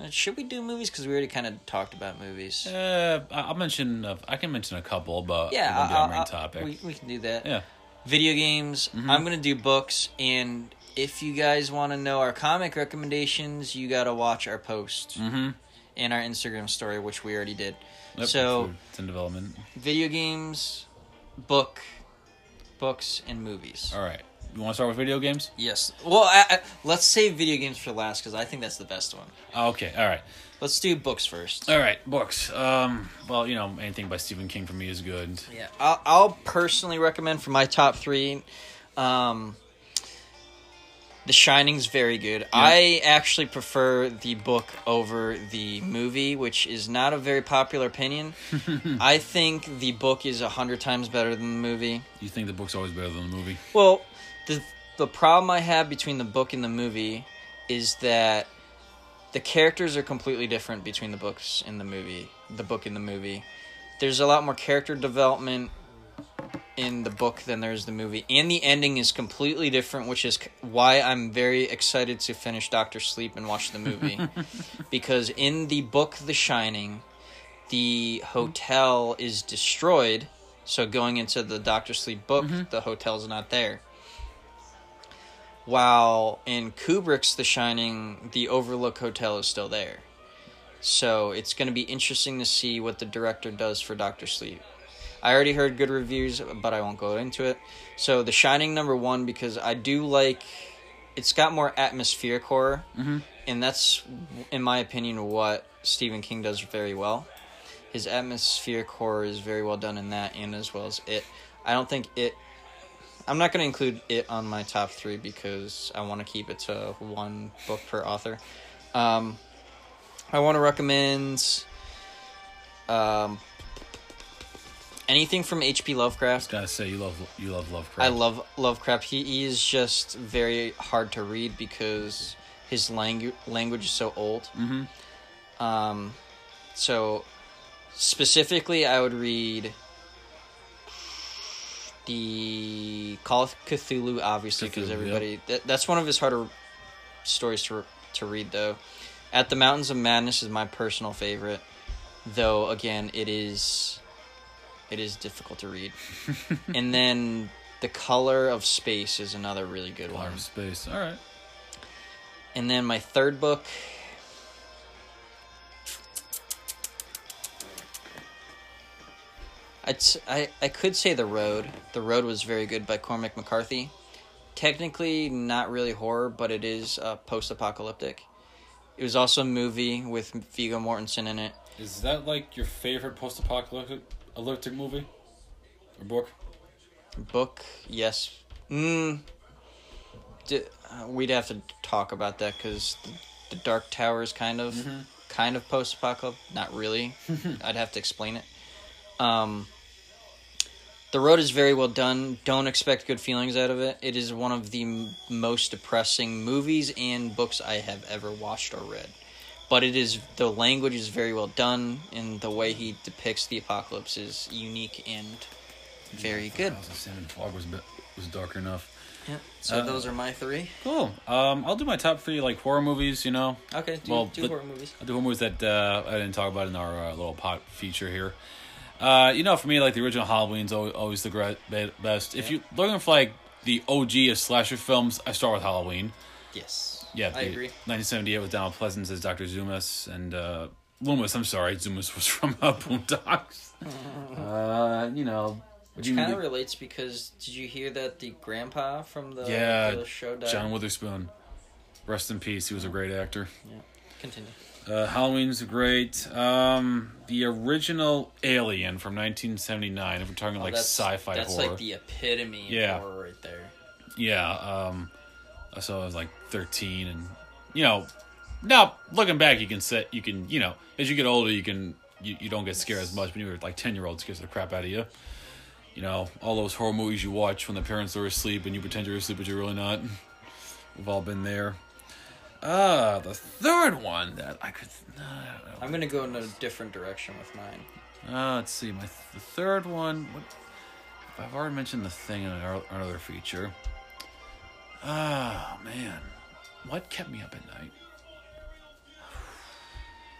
Uh, should we do movies? Because we already kind of talked about movies. Uh, I- I'll mention. Uh, I can mention a couple, but yeah, won't be I'll- our main topic. We, we can do that. yeah. Video games. I'm gonna do books, and if you guys want to know our comic recommendations, you gotta watch our post Mm-hmm. and our Instagram story, which we already did. Yep, So- it's in development. Video games, book, books, and movies. All right. You want to start with video games? Yes. Well, I, I, let's save video games for last because I think that's the best one. Oh, okay. All right. Let's do books first. All right. Books. Um. Well, you know, anything by Stephen King for me is good. Yeah, I'll, I'll personally recommend for my top three. Um, the Shining's very good. I actually prefer the book over the movie, which is not a very popular opinion. I think the book is a hundred times better than the movie. You think the book's always better than the movie? Well, the the problem I have between the book and the movie is that the characters are completely different between the books and the movie. The book and the movie. There's a lot more character development in the book than there's the movie, and the ending is completely different, which is why I'm very excited to finish Doctor Sleep and watch the movie. because in the book The Shining, the hotel is destroyed. So going into the Doctor Sleep book, mm-hmm. the hotel's not there. While in Kubrick's The Shining, the Overlook Hotel is still there. So it's going to be interesting to see what the director does for Doctor Sleep. I already heard good reviews, but I won't go into it. So The Shining number one because I do like. It's got more atmospheric horror, and that's, in my opinion, what Stephen King does very well. His atmospheric horror is very well done in that, and as well as it. I don't think it. I'm not going to include it on my top three because I want to keep it to one book per author. Um, I want to recommend um, anything from H.P. Lovecraft. I Gotta say, you love you love Lovecraft. I love Lovecraft. He, he is just very hard to read because his language language is so old. Mm-hmm. Um, so specifically, I would read the Call of Cthulhu, obviously, because everybody that, that's one of his harder stories to to read. Though, At the Mountains of Madness is my personal favorite. Though again, it is it is difficult to read. and then The Color of Space is another really good one. Outer space. All right. And then my third book. I'd, I, I could say The Road. The Road was very good by Cormac McCarthy. Technically, not really horror, but it is uh, post apocalyptic. It was also a movie with Viggo Mortensen in it. Is that like your favorite post-apocalyptic elliptic movie or book? Book, yes. Mm, D- uh, we'd have to talk about that because the, the Dark Tower is kind of kind of post apocalyptic. Not really. I'd have to explain it. Um, the road is very well done. Don't expect good feelings out of it. It is one of the m- most depressing movies and books I have ever watched or read. But it is the language is very well done, and the way he depicts the apocalypse is unique and very good. Salmon Fog was was dark enough. Yeah. So Uh, those are my three. Cool. Um, I'll do my top three like horror movies. You know, Okay. Do, well, do but- horror movies. I'll do horror movies that uh, I didn't talk about in our uh, little pot feature here. Uh, you know, for me, like the original Halloween's always, always the great, be- best. If Yeah. you looking for like the OG of slasher films, I start with Halloween. Yes. Yeah, I agree. 1978 with Donald Pleasence as Dr. Zumas and uh, Loomis. I'm sorry, Zumas was from uh, Boondocks. uh, you know, Which you- kind of relates because did you hear that the grandpa from the, Yeah, the show died? John Witherspoon. Rest in peace. He was a great actor. Yeah. Continue. Uh, Halloween's great. Um, the original Alien from 1979. If we're talking like Oh, that's, sci-fi That's horror. like the epitome Yeah. of horror right there. Yeah. Um, so I was like 13, and you know, now looking back, you can say you can you know as you get older, you can you, you don't get scared as much. When you were like 10 year old, scares the crap out of you. You know, all those horror movies you watch when the parents are asleep and you pretend you're asleep, but you're really not. We've all been there. Uh, the third one that I could. Uh, I'm gonna go in a different direction with mine. Uh, let's see. My th- the third one. What, I've already mentioned the thing in another feature. Ah, man, what kept me up at night?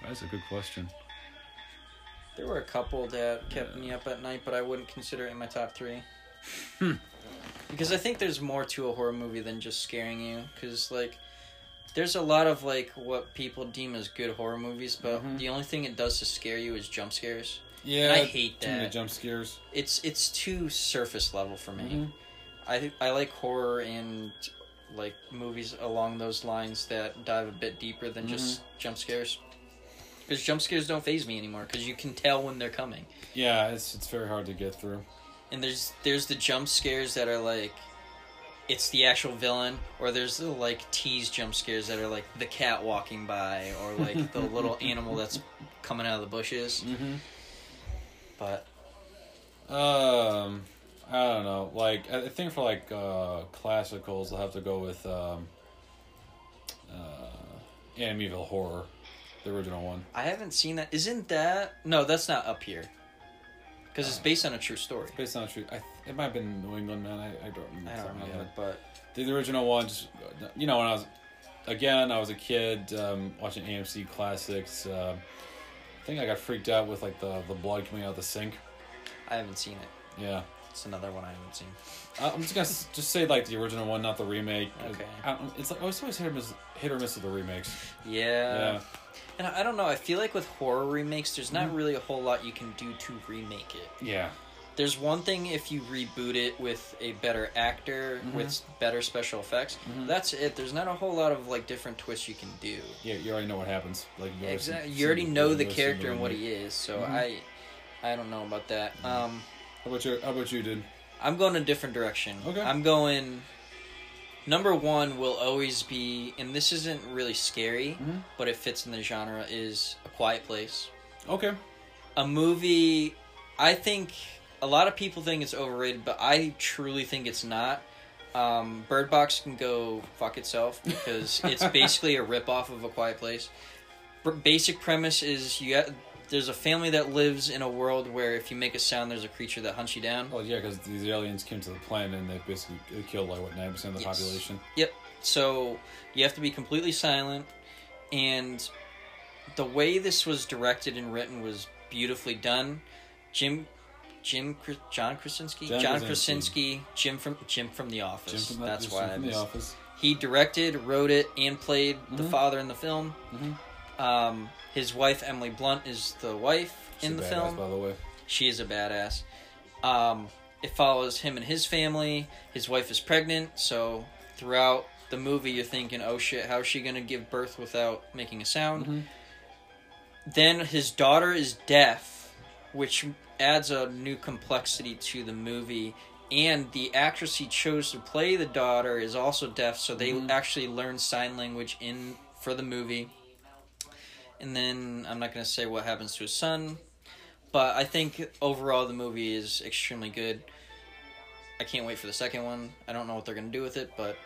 That's a good question. There were a couple that kept me up at night, but I wouldn't consider it in my top three. Hmm. Because I think there's more to a horror movie than just scaring you. Because like, there's a lot of like what people deem as good horror movies, but Mhm. the only thing it does to scare you is jump scares. Yeah, I hate too many that. jump scares. It's it's too surface level for me. Mhm. I I like horror and like movies along those lines that dive a bit deeper than just Mm-hmm. jump scares. Because jump scares don't phase me anymore. Because you can tell when they're coming. Yeah, it's it's very hard to get through. And there's there's the jump scares that are like, it's the actual villain, or there's the like tease jump scares that are like the cat walking by, or like the little animal that's coming out of the bushes. Mm-hmm. But Um, I don't know. Like I think for like uh classicals, I'll have to go with um, uh, Amityville Horror, the original one. I haven't seen that. Isn't that no? That's not up here. Because it's based on a true story. Based on a true, I, it might have been New England, man. I, I don't remember. I don't remember, but The, the original just you know, when I was, again, I was a kid um, watching AMC classics. Uh, I think I got freaked out with like the the blood coming out of the sink. I haven't seen it. Yeah, It's another one I haven't seen. uh, I'm just gonna s- just say like the original one, not the remake. Okay. I, it's like I was always hit or miss, hit or miss with the remakes. Yeah. Yeah. And I I don't know. I feel like with horror remakes, there's Mm-hmm. not really a whole lot you can do to remake it. Yeah. There's one thing if you reboot it with a better actor Mm-hmm. with better special effects. That's it. There's not a whole lot of like different twists you can do. Yeah, you already know what happens. Like you Exactly. You already know the character and what he is, so. I, I don't know about that. Um, How about you? How about you, dude? I'm going a different direction. Okay. I'm going. Number one will always be, and this isn't really scary, Mhm. but it fits in the genre. Is A Quiet Place. Okay. a movie i think a lot of people think it's overrated but i truly think it's not um, bird box can go fuck itself because it's basically a rip-off of a quiet place basic premise is you got there's a family that lives in a world where if you make a sound there's a creature that hunts you down Well, yeah, because these aliens came to the planet and they basically killed like what nine percent of the Yes. population. Yep. So you have to be completely silent, and the way this was directed and written was beautifully done. Jim, Jim, John Krasinski, John John, Krasinski. Jim from Jim from The Office. Jim from the, That's why I the office. He directed, wrote it, and played the Mhm. father in the film. Mhm. Um, his wife Emily Blunt is the wife She's in a the badass, film. by the way. She is a badass. Um, it follows him and his family. His wife is pregnant, so throughout the movie, you're thinking, "Oh shit, how is she gonna give birth without making a sound?" Mhm. Then his daughter is deaf, which adds a new complexity to the movie. And the actress he chose to play the daughter is also deaf, so they Mhm. actually learn sign language in for the movie. And then I'm not going to say what happens to his son, but I think overall the movie is extremely good. I can't wait for the second one. I don't know what they're going to do with it, but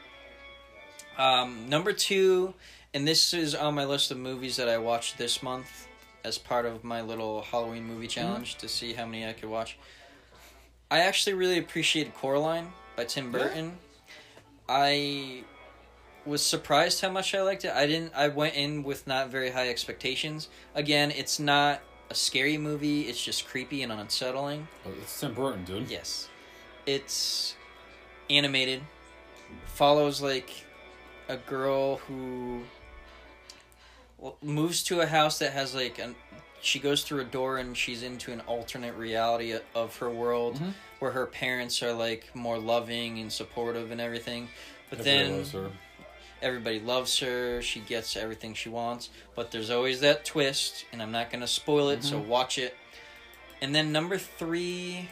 um, number two, and this is on my list of movies that I watched this month as part of my little Halloween movie challenge to see how many I could watch. I actually really appreciated Coraline by Tim Yeah. Burton. I was surprised how much I liked it. I didn't. I went in with not very high expectations. Again, it's not a scary movie. It's just creepy and unsettling. Oh, it's Tim Burton, dude. Yes. It's animated. Follows like a girl who moves to a house that has like an she goes through a door and she's into an alternate reality of her world Mhm. where her parents are like more loving and supportive and everything. But Everybody then. Everybody loves her she gets everything she wants but there's always that twist and i'm not going to spoil it so Mhm. watch it and then number three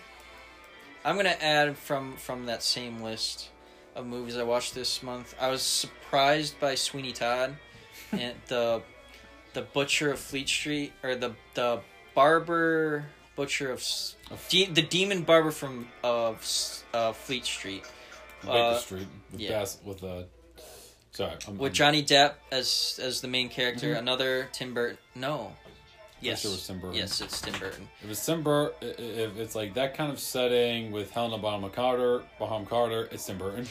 i'm going to add from from that same list of movies i watched this month i was surprised by sweeney todd and the the butcher of fleet street or the the barber butcher of Of- de- the demon barber from of uh, fleet street Baker uh, Street with yeah. Bass with uh. Sorry, I'm, with I'm Johnny Depp as as the main character. Mhm. Another Tim Burton. No. Yes. sure it was Tim Burton. Yes, it's Tim Burton. If it's Tim Burton, if it's like that kind of setting with Helena Bonham Carter, Bonham Carter, it's Tim Burton.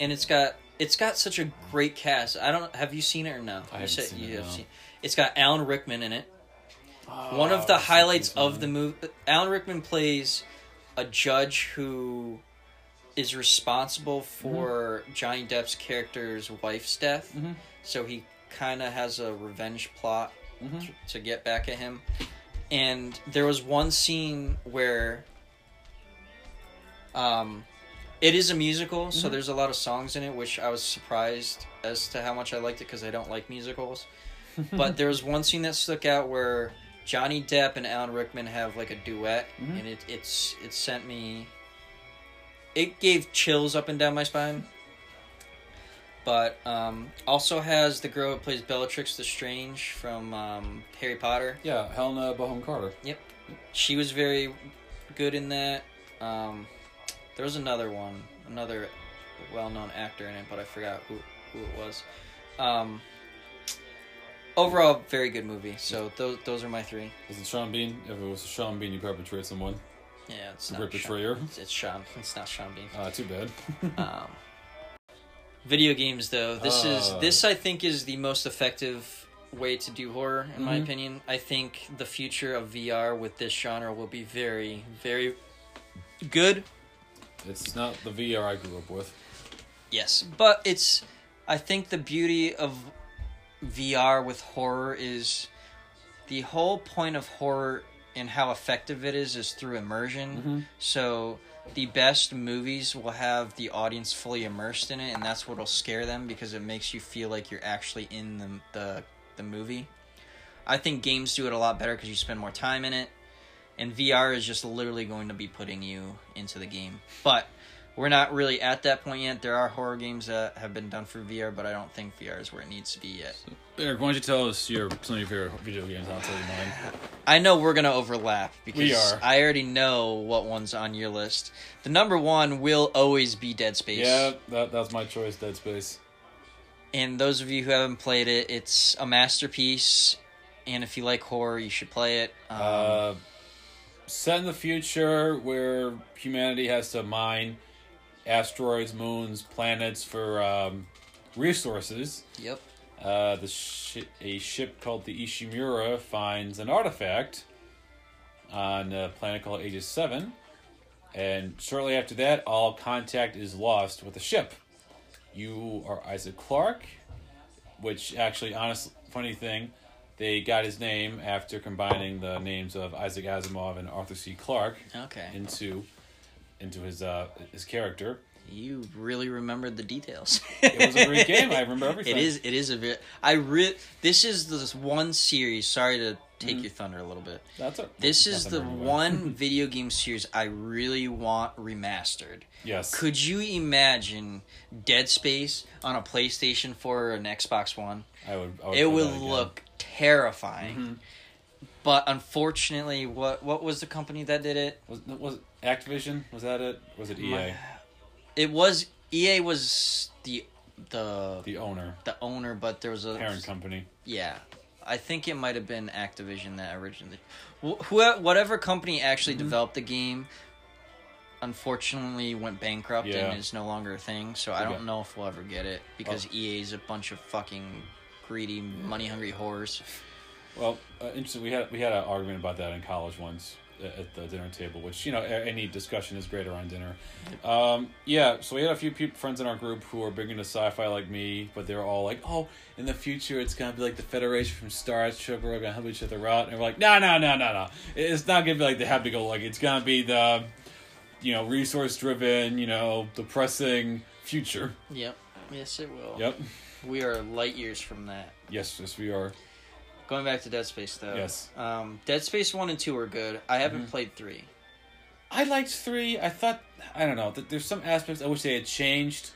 And it's got it's got such a great cast. I don't have you seen it or no? I haven't said seen you it, have no. seen. It's got Alan Rickman in it. One of the Oh, highlights of the movie, Alan Rickman plays a judge who is responsible for Johnny Depp's character's wife's death. Mhm. So he kind of has a revenge plot Mhm. t- to get back at him. And there was one scene where um it is a musical, so Mhm. there's a lot of songs in it, which I was surprised as to how much I liked it because I don't like musicals. but there was one scene that stuck out where Johnny Depp and Alan Rickman have like a duet, Mhm. and it it's it sent me. It gave chills up and down my spine. But um, also has the girl who plays Bellatrix Lestrange from um, Harry Potter. Yeah, Helena Bonham Carter. Yep, she was very good in that. Um, there was another one, another well-known actor in it, but I forgot who who it was. Um, overall, very good movie. So those those are my three. Was it Sean Bean? If it was Sean Bean, you perpetrate someone. Yeah, it's not Sean, perpetrator. it's, it's Sean. It's not Sean Bean. Uh, too bad. Um, video games, though, this is Uh. this I think is the most effective way to do horror, in my Mhm. opinion. I think the future of VR with this genre will be very, very good. it's not the VR I grew up with. Yes, but it's. I think the beauty of VR with horror is the whole point of horror and how effective it is is through immersion. Mhm. So the best movies will have the audience fully immersed in it, and that's what'll scare them because it makes you feel like you're actually in the the, the movie. I think games do it a lot better because you spend more time in it, and VR is just literally going to be putting you into the game. But we're not really at that point yet. There are horror games that have been done for VR, but I don't think VR is where it needs to be yet. Eric, why don't you tell us your some of your favorite video games? I'll tell you mine. I know we're gonna overlap because. I already know what one's on your list. The number one will always be Dead Space. Yeah, that, that's my choice. Dead Space. And those of you who haven't played it, it's a masterpiece. And if you like horror, you should play it. Um, Uh, set in the future where humanity has to mine asteroids, moons, planets for um, resources. yep. Uh, the shi a ship called the Ishimura finds an artifact on a planet called Aegis Seven, and shortly after that, all contact is lost with the ship. You are Isaac Clarke, which actually, honest, funny thing, they got his name after combining the names of Isaac Asimov and Arthur C. Clarke Okay. into into his uh, his character. You really remembered the details. It was a great game. I remember everything. It is. It is a bit. I re- This is this one series. Sorry to take your thunder a little bit. That's a, This is the anyway. one video game series I really want remastered. Yes. Could you imagine Dead Space on a PlayStation 4 or an Xbox One? I would. I would It would look terrifying. Mhm. But unfortunately, what what was the company that did it? Was was Activision? Was that it? Was it EA? My- It was EA was the the the owner, the owner, but there was a parent company. Yeah, I think it might have been Activision that originally, wh- who whatever company actually Mm-hmm. developed the game, unfortunately went bankrupt Yeah. and is no longer a thing. So I don't know if we'll ever get it because Oh. EA is a bunch of fucking greedy, money hungry whores. Well, uh, interesting. We had we had an argument about that in college once at the dinner table, which you know any discussion is great around dinner. Um, yeah, so we had a few friends in our group who are big into sci-fi like me, but they're all like, "Oh, in the future it's gonna be like the Federation from Star Trek. We're gonna help each other out." And we're like, "No, no, no, no, no. It's not gonna be like the happy go like. It's gonna be the, you know, resource driven, you know, depressing future." Yep. Yes, it will. Yep. We are light years from that. Yes, yes, we are. Going back to Dead Space though. Yes. Um, Dead Space one and two are good. I haven't Mhm. played three. I liked three. I thought I don't know. th- There's some aspects I wish they had changed,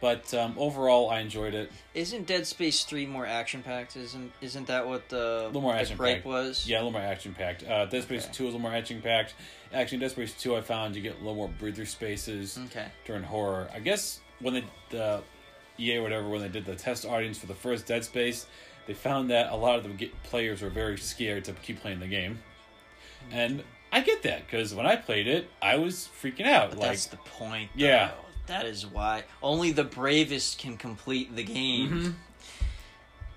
but um, overall I enjoyed it. Isn't Dead Space three more action packed? Isn't isn't that what the, little more the action-packed. was? Yeah, a little more action packed. Uh, Dead Space Okay. Two is a little more action packed. Actually, Dead Space Two I found you get a little more breather spaces Okay. during horror. I guess when they the EA or whatever when they did the test audience for the first Dead Space, they found that a lot of the players were very scared to keep playing the game, and I get that because when I played it, I was freaking out. But like that's the point. Yeah. That is why only the bravest can complete the game. Mhm.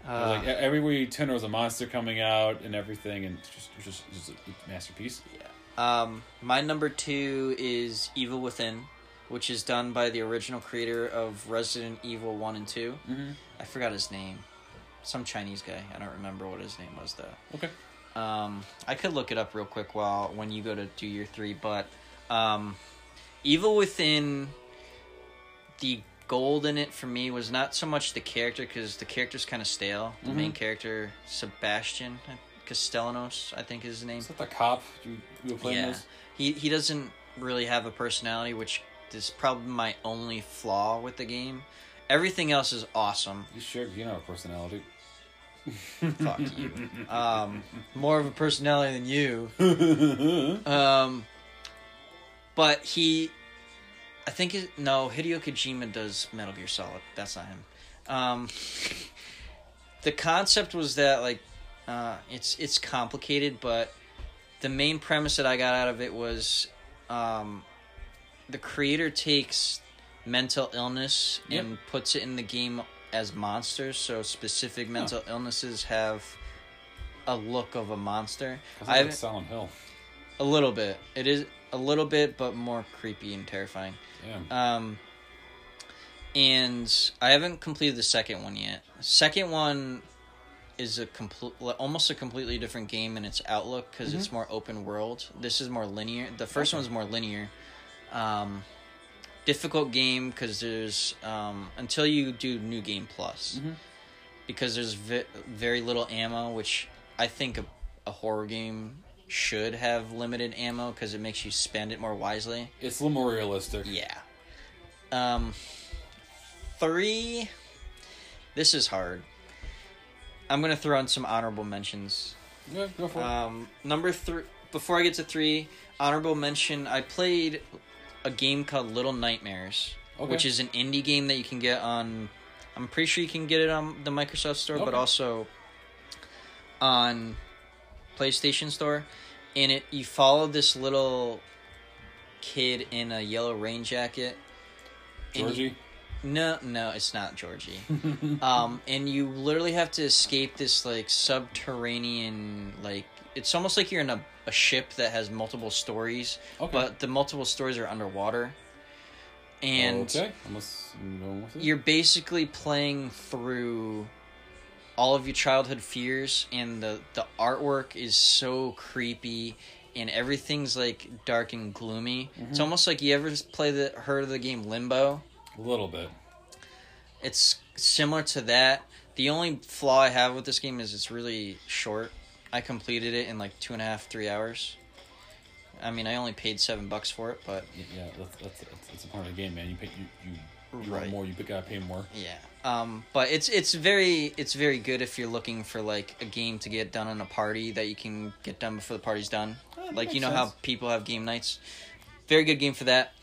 Uh, like everywhere you turn, there was a monster coming out and everything, and just, just, just a masterpiece. Um, my number two is Evil Within, which is done by the original creator of Resident Evil One and 2 Mm-hmm. I forgot his name. Some Chinese guy. I don't remember what his name was though. Okay. Um, I could look it up real quick while when you go to do your three, but um, Evil Within, the gold in it for me was not so much the character because the character's kind of stale. The main Mhm. character, Sebastian Castellanos, I think is his name. Is that the cop you, you were playing Yeah, he he doesn't really have a personality, which is probably my only flaw with the game. Everything else is awesome. You sure you know a personality? Fuck you. Um, more of a personality than you. Um, but he, I think it, no Hideo Kojima does Metal Gear Solid. That's not him. Um, the concept was that like, uh, it's it's complicated, but the main premise that I got out of it was, um, the creator takes mental illness Yep. and puts it in the game as monsters. So specific mental illnesses have a look of a monster. I like Silent Hill. a little bit. It is a little bit, but more creepy and terrifying. Yeah. Um, and I haven't completed the second one yet. Second one is a complete, almost a completely different game in its outlook because it's more open world. This is more linear. The first Okay. one's more linear. Um, difficult game because there's um, until you do new game plus Mhm. because there's ve- very little ammo, which I think a, a horror game should have limited ammo because it makes you spend it more wisely. It's a little more realistic. Yeah. Um, three. This is hard. I'm gonna throw in some honorable mentions. Yeah, go for it. Um, number three. Before I get to three, honorable mention. I played a game called Little Nightmares, Okay. which is an indie game that you can get on. I'm pretty sure you can get it on the Microsoft Store, but also on PlayStation Store. And it you follow this little kid in a yellow rain jacket. and you- Georgie. no, no, it's not Georgie. um, and you literally have to escape this like subterranean like it's almost like you're in a, a ship that has multiple stories, Okay. but the multiple stories are underwater. And okay, unless I'm going with it. you're basically playing through all of your childhood fears and the the artwork is so creepy and everything's like dark and gloomy. It's mm-hmm. almost like you ever play the heard of the game Limbo? a little bit. It's similar to that. The only flaw I have with this game is it's really short. I completed it in like two and a half, three hours. I mean, I only paid seven bucks for it, but Yeah, that's that's, that's, that's a part of the game, man. You pay you you, you Right. want more. You gotta pay more. yeah. Um, but it's it's very it's very good if you're looking for like a game to get done on a party that you can get done before the party's done. Oh, like you know how people have game nights. Very good game for that.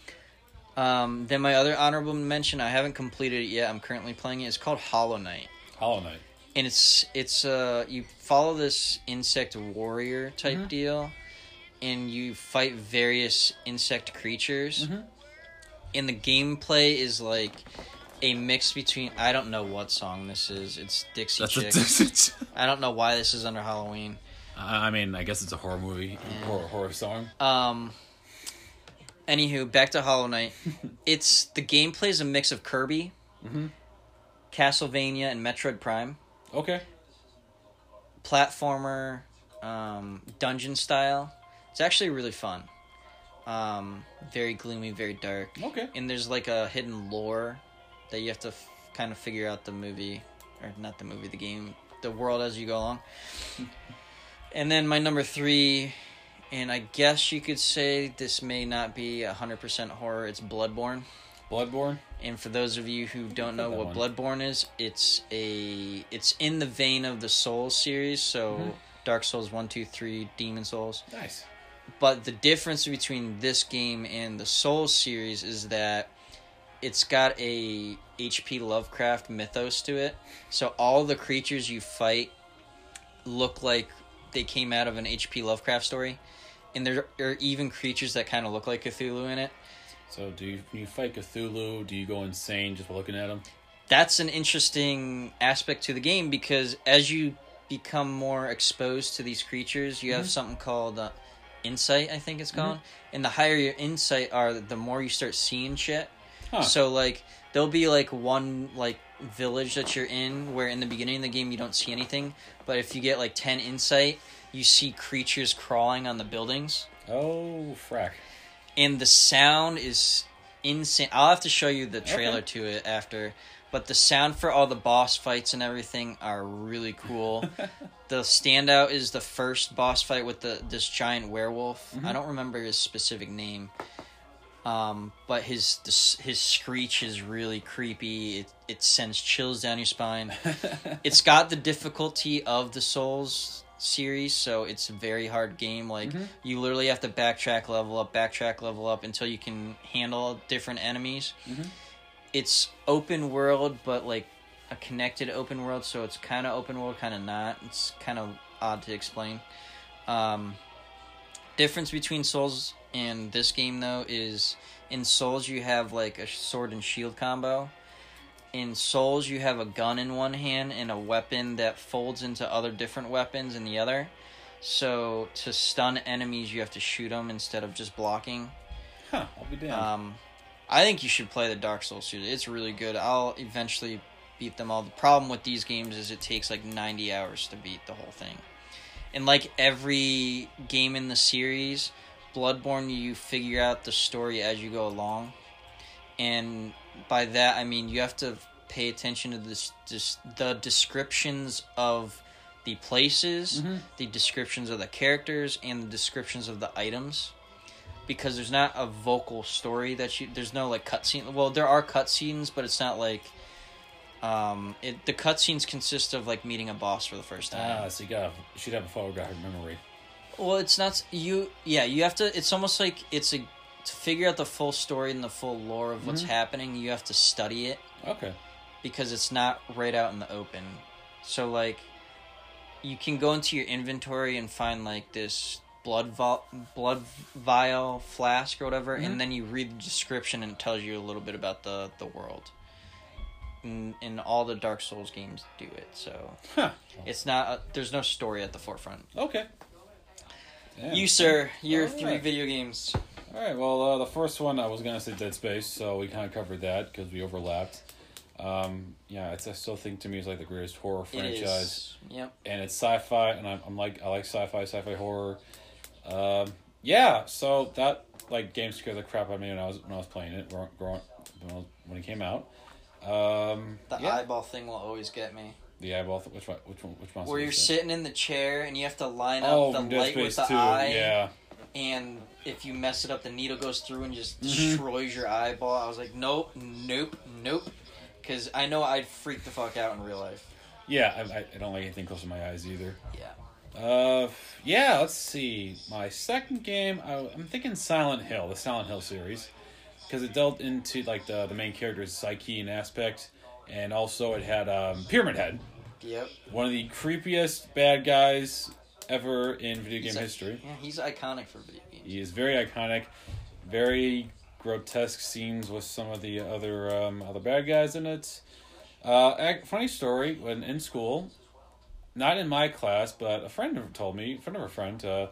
Um, then my other honorable mention, I haven't completed it yet. I'm currently playing it. It's called Hollow Knight. Hollow Knight. And it's it's uh you follow this insect warrior type Mhm. deal and you fight various insect creatures Mhm. and the gameplay is like a mix between I don't know what song this is. It's Dixie That's Chicks. a, I don't know why this is under Halloween. I I mean, I guess it's a horror movie, Yeah. horror horror song. Um anywho, back to Hollow Knight. it's the gameplay is a mix of Kirby, Mhm. Castlevania and Metroid Prime. Okay. platformer, um, dungeon style. It's actually really fun. Um, very gloomy, very dark. Okay. And there's like a hidden lore that you have to f- kind of figure out the movie, or not the movie, the game, the world as you go along. and then my number three, and I guess you could say this may not be 100% horror, it's Bloodborne. Bloodborne. And for those of you who don't know what one. Bloodborne is, it's a it's in the vein of the Souls series, so Mhm. Dark Souls 1, 2, 3, Demon Souls. Nice. But the difference between this game and the Souls series is that it's got a HP Lovecraft mythos to it. So all the creatures you fight look like they came out of an HP Lovecraft story. And there are even creatures that kind of look like Cthulhu in it. So, do you you fight Cthulhu? Do you go insane just by looking at him? that's an interesting aspect to the game because as you become more exposed to these creatures, you Mm-hmm. have something called uh, insight. I think it's called, and the higher your insight are, the more you start seeing shit. Huh. So like there'll be like one like village that you're in where in the beginning of the game you don't see anything, but if you get like ten insight, you see creatures crawling on the buildings, Oh, frack. And the sound is insane. I'll have to show you the trailer Okay. to it after. But the sound for all the boss fights and everything are really cool. the standout is the first boss fight with the this giant werewolf. Mm-hmm. I don't remember his specific name. Um, but his this, his screech is really creepy. It it sends chills down your spine. it's got the difficulty of the Souls series, so it's a very hard game. Like Mm-hmm. you literally have to backtrack, level up, backtrack, level up until you can handle different enemies. Mhm. It's open world, but like a connected open world, so it's kind of open world, kind of not. It's kind of odd to explain. Um, difference between Souls and this game though is in Souls you have like a sword and shield combo. In Souls you have a gun in one hand and a weapon that folds into other different weapons in the other. So to stun enemies you have to shoot them instead of just blocking. Huh, I'll be damned. Um, I think you should play the Dark Souls series. It's really good. I'll eventually beat them all. The problem with these games is it takes like 90 hours to beat the whole thing. And like every game in the series, Bloodborne, you figure out the story as you go along. And by that, I mean you have to pay attention to this, this the descriptions of the places, Mhm. the descriptions of the characters, and the descriptions of the items because there's not a vocal story that you there's no like cutscene well there are cutscenes but it's not like um it the cutscenes consist of like meeting a boss for the first time ah, so you got should have a photographic memory. well it's not you yeah you have to it's almost like it's a to figure out the full story and the full lore of what's Mhm. happening you have to study it Okay. because it's not right out in the open so like you can go into your inventory and find like this blood blood vial flask or whatever Mhm. and then you read the description and it tells you a little bit about the the world and, and all the dark souls games do it so Huh. it's not a, there's no story at the forefront Okay. Damn. you sir your All three right. video games All right. Well, uh, the first one I was gonna say Dead Space, so we kind of covered that because we overlapped. Um, yeah, it's I still think to me it's like the greatest horror franchise, is yep and it's sci-fi, and I'm, I'm like I like sci-fi, sci-fi horror. Um, yeah, so that like game scared the crap out of me when I was when I was playing it, growing, when, I was- when it came out. Um, the yeah, eyeball thing will always get me the eyeball. Th- which one? Which one? Which one? where you're sitting in the chair and you have to line up Oh, the light with the 2. eye Yeah. And if you mess it up, the needle goes through and just Mhm. destroys your eyeball. I was like, nope, nope, nope, because I know I'd freak the fuck out in real life. Yeah, I, I- I don't like anything close to my eyes either. Yeah, Uh, yeah. Let's see. My second game, I, I'm thinking Silent Hill, the Silent Hill series, because it dealt into like the the main character's psyche and aspect, and also it had um, Pyramid Head, yep. one of the creepiest bad guys ever in video He's game history. Yeah, he's iconic for video games. He is very iconic, very grotesque scenes with some of the other um, other bad guys in it. Uh, funny story: when in school, not in my class, but a friend told me, a friend of a friend, uh,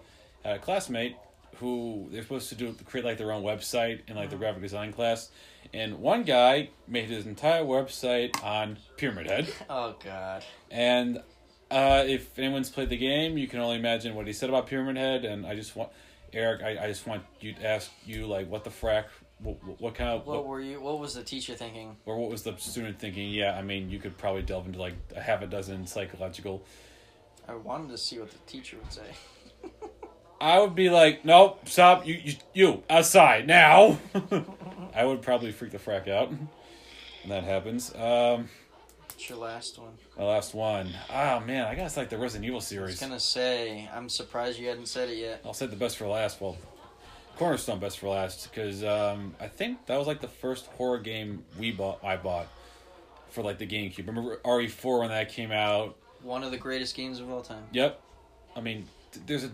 had a classmate who they're supposed to do create like their own website in like the graphic design class, and one guy made his entire website on Pyramid Head. Oh god. And uh, if anyone's played the game, you can only imagine what he said about Pyramid Head. And I just want, Eric, I, I just want you to ask you, like, what the frack, what, what kind of, What what, were you? What was the teacher thinking? or what was the student thinking? Yeah, I mean, you could probably delve into like a half a dozen psychological. I wanted to see what the teacher would say. I would be like, nope, stop, you, you, you outside now. I would probably freak the frack out and that happens. Um, Your last one? my last one. Oh man, I guess like the Resident Evil series. I was gonna say. I'm surprised you hadn't said it yet. I'll say the best for last. Well, Cornerstone best for last because um, I think that was like the first horror game we bought. I bought for like the GameCube. Remember RE4 when that came out? One of the greatest games of all time. Yep. I mean, there's a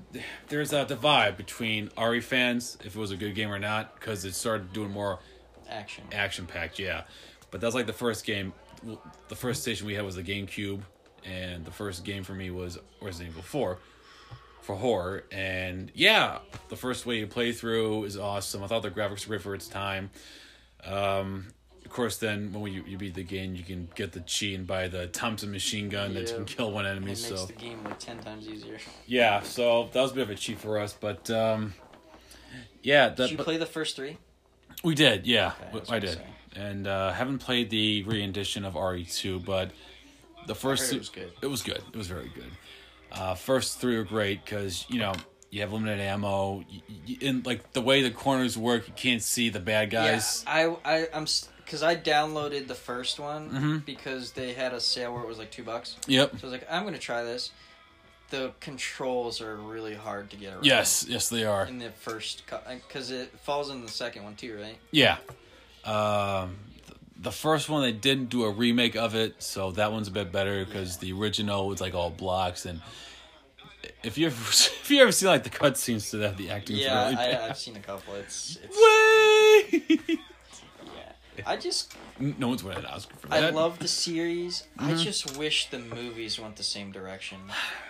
there's a divide between RE fans if it was a good game or not because it started doing more Action. action packed. Yeah, but that was like the first game. The first station we had was the GameCube, and the first game for me was Resident Evil Four for horror. And yeah, the first way you play through is awesome. I thought the graphics were great for its time. Um, of course, then when you, you beat the game, you can get the cheat and buy the Thompson machine gun that can kill one It enemy. makes So the game like ten times easier. yeah, so that was a bit of a cheat for us, but um, yeah, that, Did you but- play the first three? we did. Yeah, Okay, I did. And uh, haven't played the re-edition of RE two, but the first it was good. It was good. It was very good. Uh, first three are great because you know you have limited ammo, y y and like the way the corners work, you can't see the bad guys. Yeah, I I I'm because I downloaded the first one Mhm. because they had a sale where it was like two bucks. Yep. So I was like, I'm gonna try this. The controls are really hard to get around. Yes. Yes, they are. In the first, because it falls in the second one too, right? Yeah. Um, the first one they didn't do a remake of it, so that one's a bit better because the original was like all blocks and. If you ever if you ever see like the cutscenes to that, the acting. Yeah, really I, bad. I've seen a couple. It's it's Way! yeah. I just no one's winning an Oscar for that. I love the series. I Mm-hmm. just wish the movies went the same direction.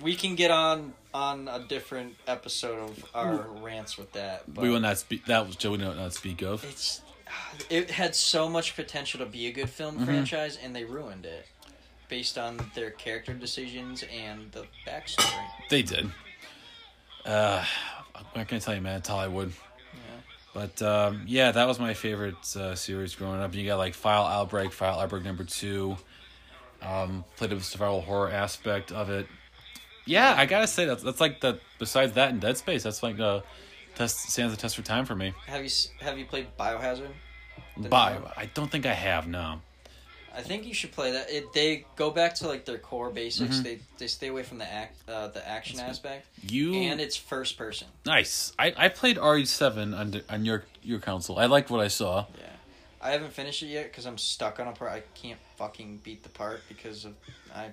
We can get on on a different episode of our rants with that. But we will not speak. That was Joe. We will not speak of. It's it had so much potential to be a good film Mm-hmm. franchise, and they ruined it based on their character decisions and the backstory. They did. Uh, I can't gonna tell you, man. It's Hollywood. Yeah. But um, yeah, that was my favorite uh, series growing up. You got like File Outbreak, File Outbreak number two. Um, played the survival horror aspect of it. Yeah, I gotta say that's that's like the besides that and Dead Space, that's like the test stands the test for time for me. Have you have you played Biohazard? The new- I don't think I have. No. I think you should play that. It they go back to like their core basics. Mm-hmm. They they stay away from the act uh, the action aspect, You and it's first person. nice. I, I played RE seven on on your your console. I liked what I saw. Yeah, I haven't finished it yet because I'm stuck on a part. I can't fucking beat the part because of I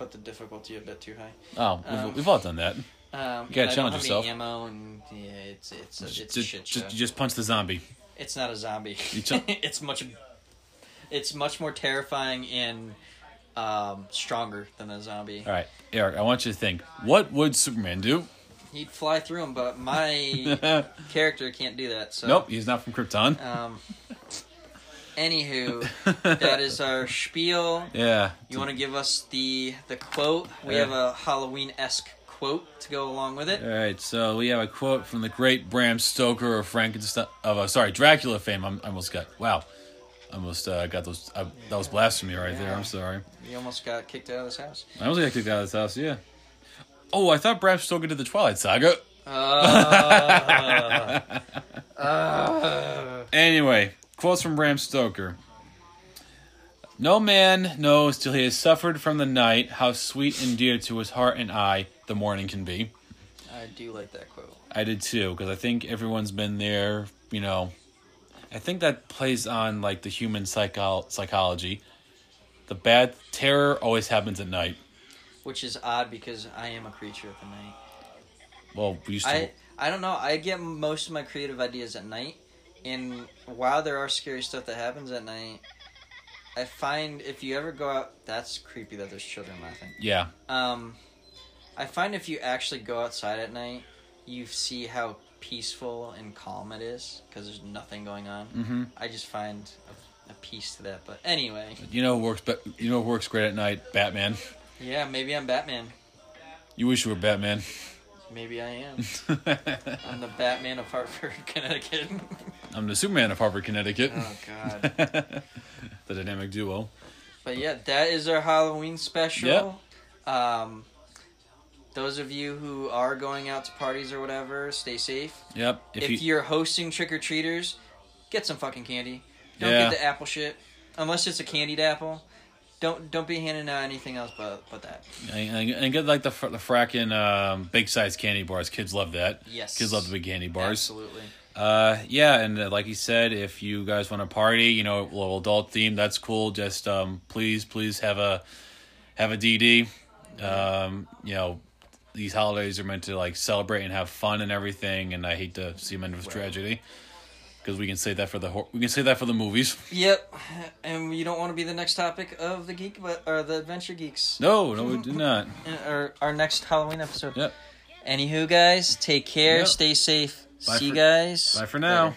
put the difficulty a bit too high. Oh, we've, Um, we've all done that. Um, You gotta and I don't challenge yourself. Ammo and yeah, it's it's a, it's a just, shit show. just, just punch the zombie. It's not a zombie. Ch- it's much. It's much more terrifying and um, stronger than a zombie. All right, Eric. I want you to think. What would Superman do? He'd fly through him, but my character can't do that. So Nope, he's not from Krypton. Um. Anywho, that is our spiel. yeah. You want to give us the the quote? We Yeah. have a Halloween esque quote to go along with it. All right, so we have a quote from the great Bram Stoker of Frankenstein of uh, sorry Dracula fame. I'm, I almost got wow, I almost uh, got those. Uh, that was blasphemy right there. I'm sorry. You almost got kicked out of this house. I almost got kicked out of this house. Yeah. Oh, I thought Bram Stoker did the Twilight Saga. Uh, uh, Anyway, quotes from Bram Stoker. No man knows till he has suffered from the night how sweet and dear to his heart and eye the morning can be. I do like that quote. I did too, because I think everyone's been there, you know. I think that plays on like the human psycho- psychology. The bad terror always happens at night. Which is odd because I am a creature of the night. Well, we used to. I I don't know. I get most of my creative ideas at night, and while there are scary stuff that happens at night, I find if you ever go out, that's creepy that there's children laughing. yeah, Um, I find if you actually go outside at night, you see how peaceful and calm it is because there's nothing going on. hmm I just find a, a peace to that. But anyway, you know works. But you know works great at night? Batman. yeah, maybe I'm Batman. You wish you were Batman. Maybe I am. I'm the Batman of Hartford, Connecticut. I'm the Superman of Hartford, Connecticut. oh God. the dynamic duo. But yeah, that is our Halloween special. Um, those of you who are going out to parties or whatever, stay safe. Yep. If, If, you, you're hosting trick or treaters, get some fucking candy. Don't Yeah. get the apple shit unless it's a candied apple. Don't don't be handing out anything else but but that. and, and get like the the fracking um, big size candy bars. Kids love that. Yes. Kids love the big candy bars. Absolutely. Uh, yeah, and uh, like he said, if you guys want to party, you know, a little adult theme, that's cool. Just um, please, please have a have a DD. Um, you know, these holidays are meant to like celebrate and have fun and everything, and I hate to see them end with tragedy. because we can say that for the hor- we can say that for the movies. Yep, and you don't want to be the next topic of the geek, but or the adventure geeks. No, no, we do not. Uh, Or our next Halloween episode. Yep. Anywho, guys, take care, Yep. stay safe. Bye See you guys. Bye for now. later.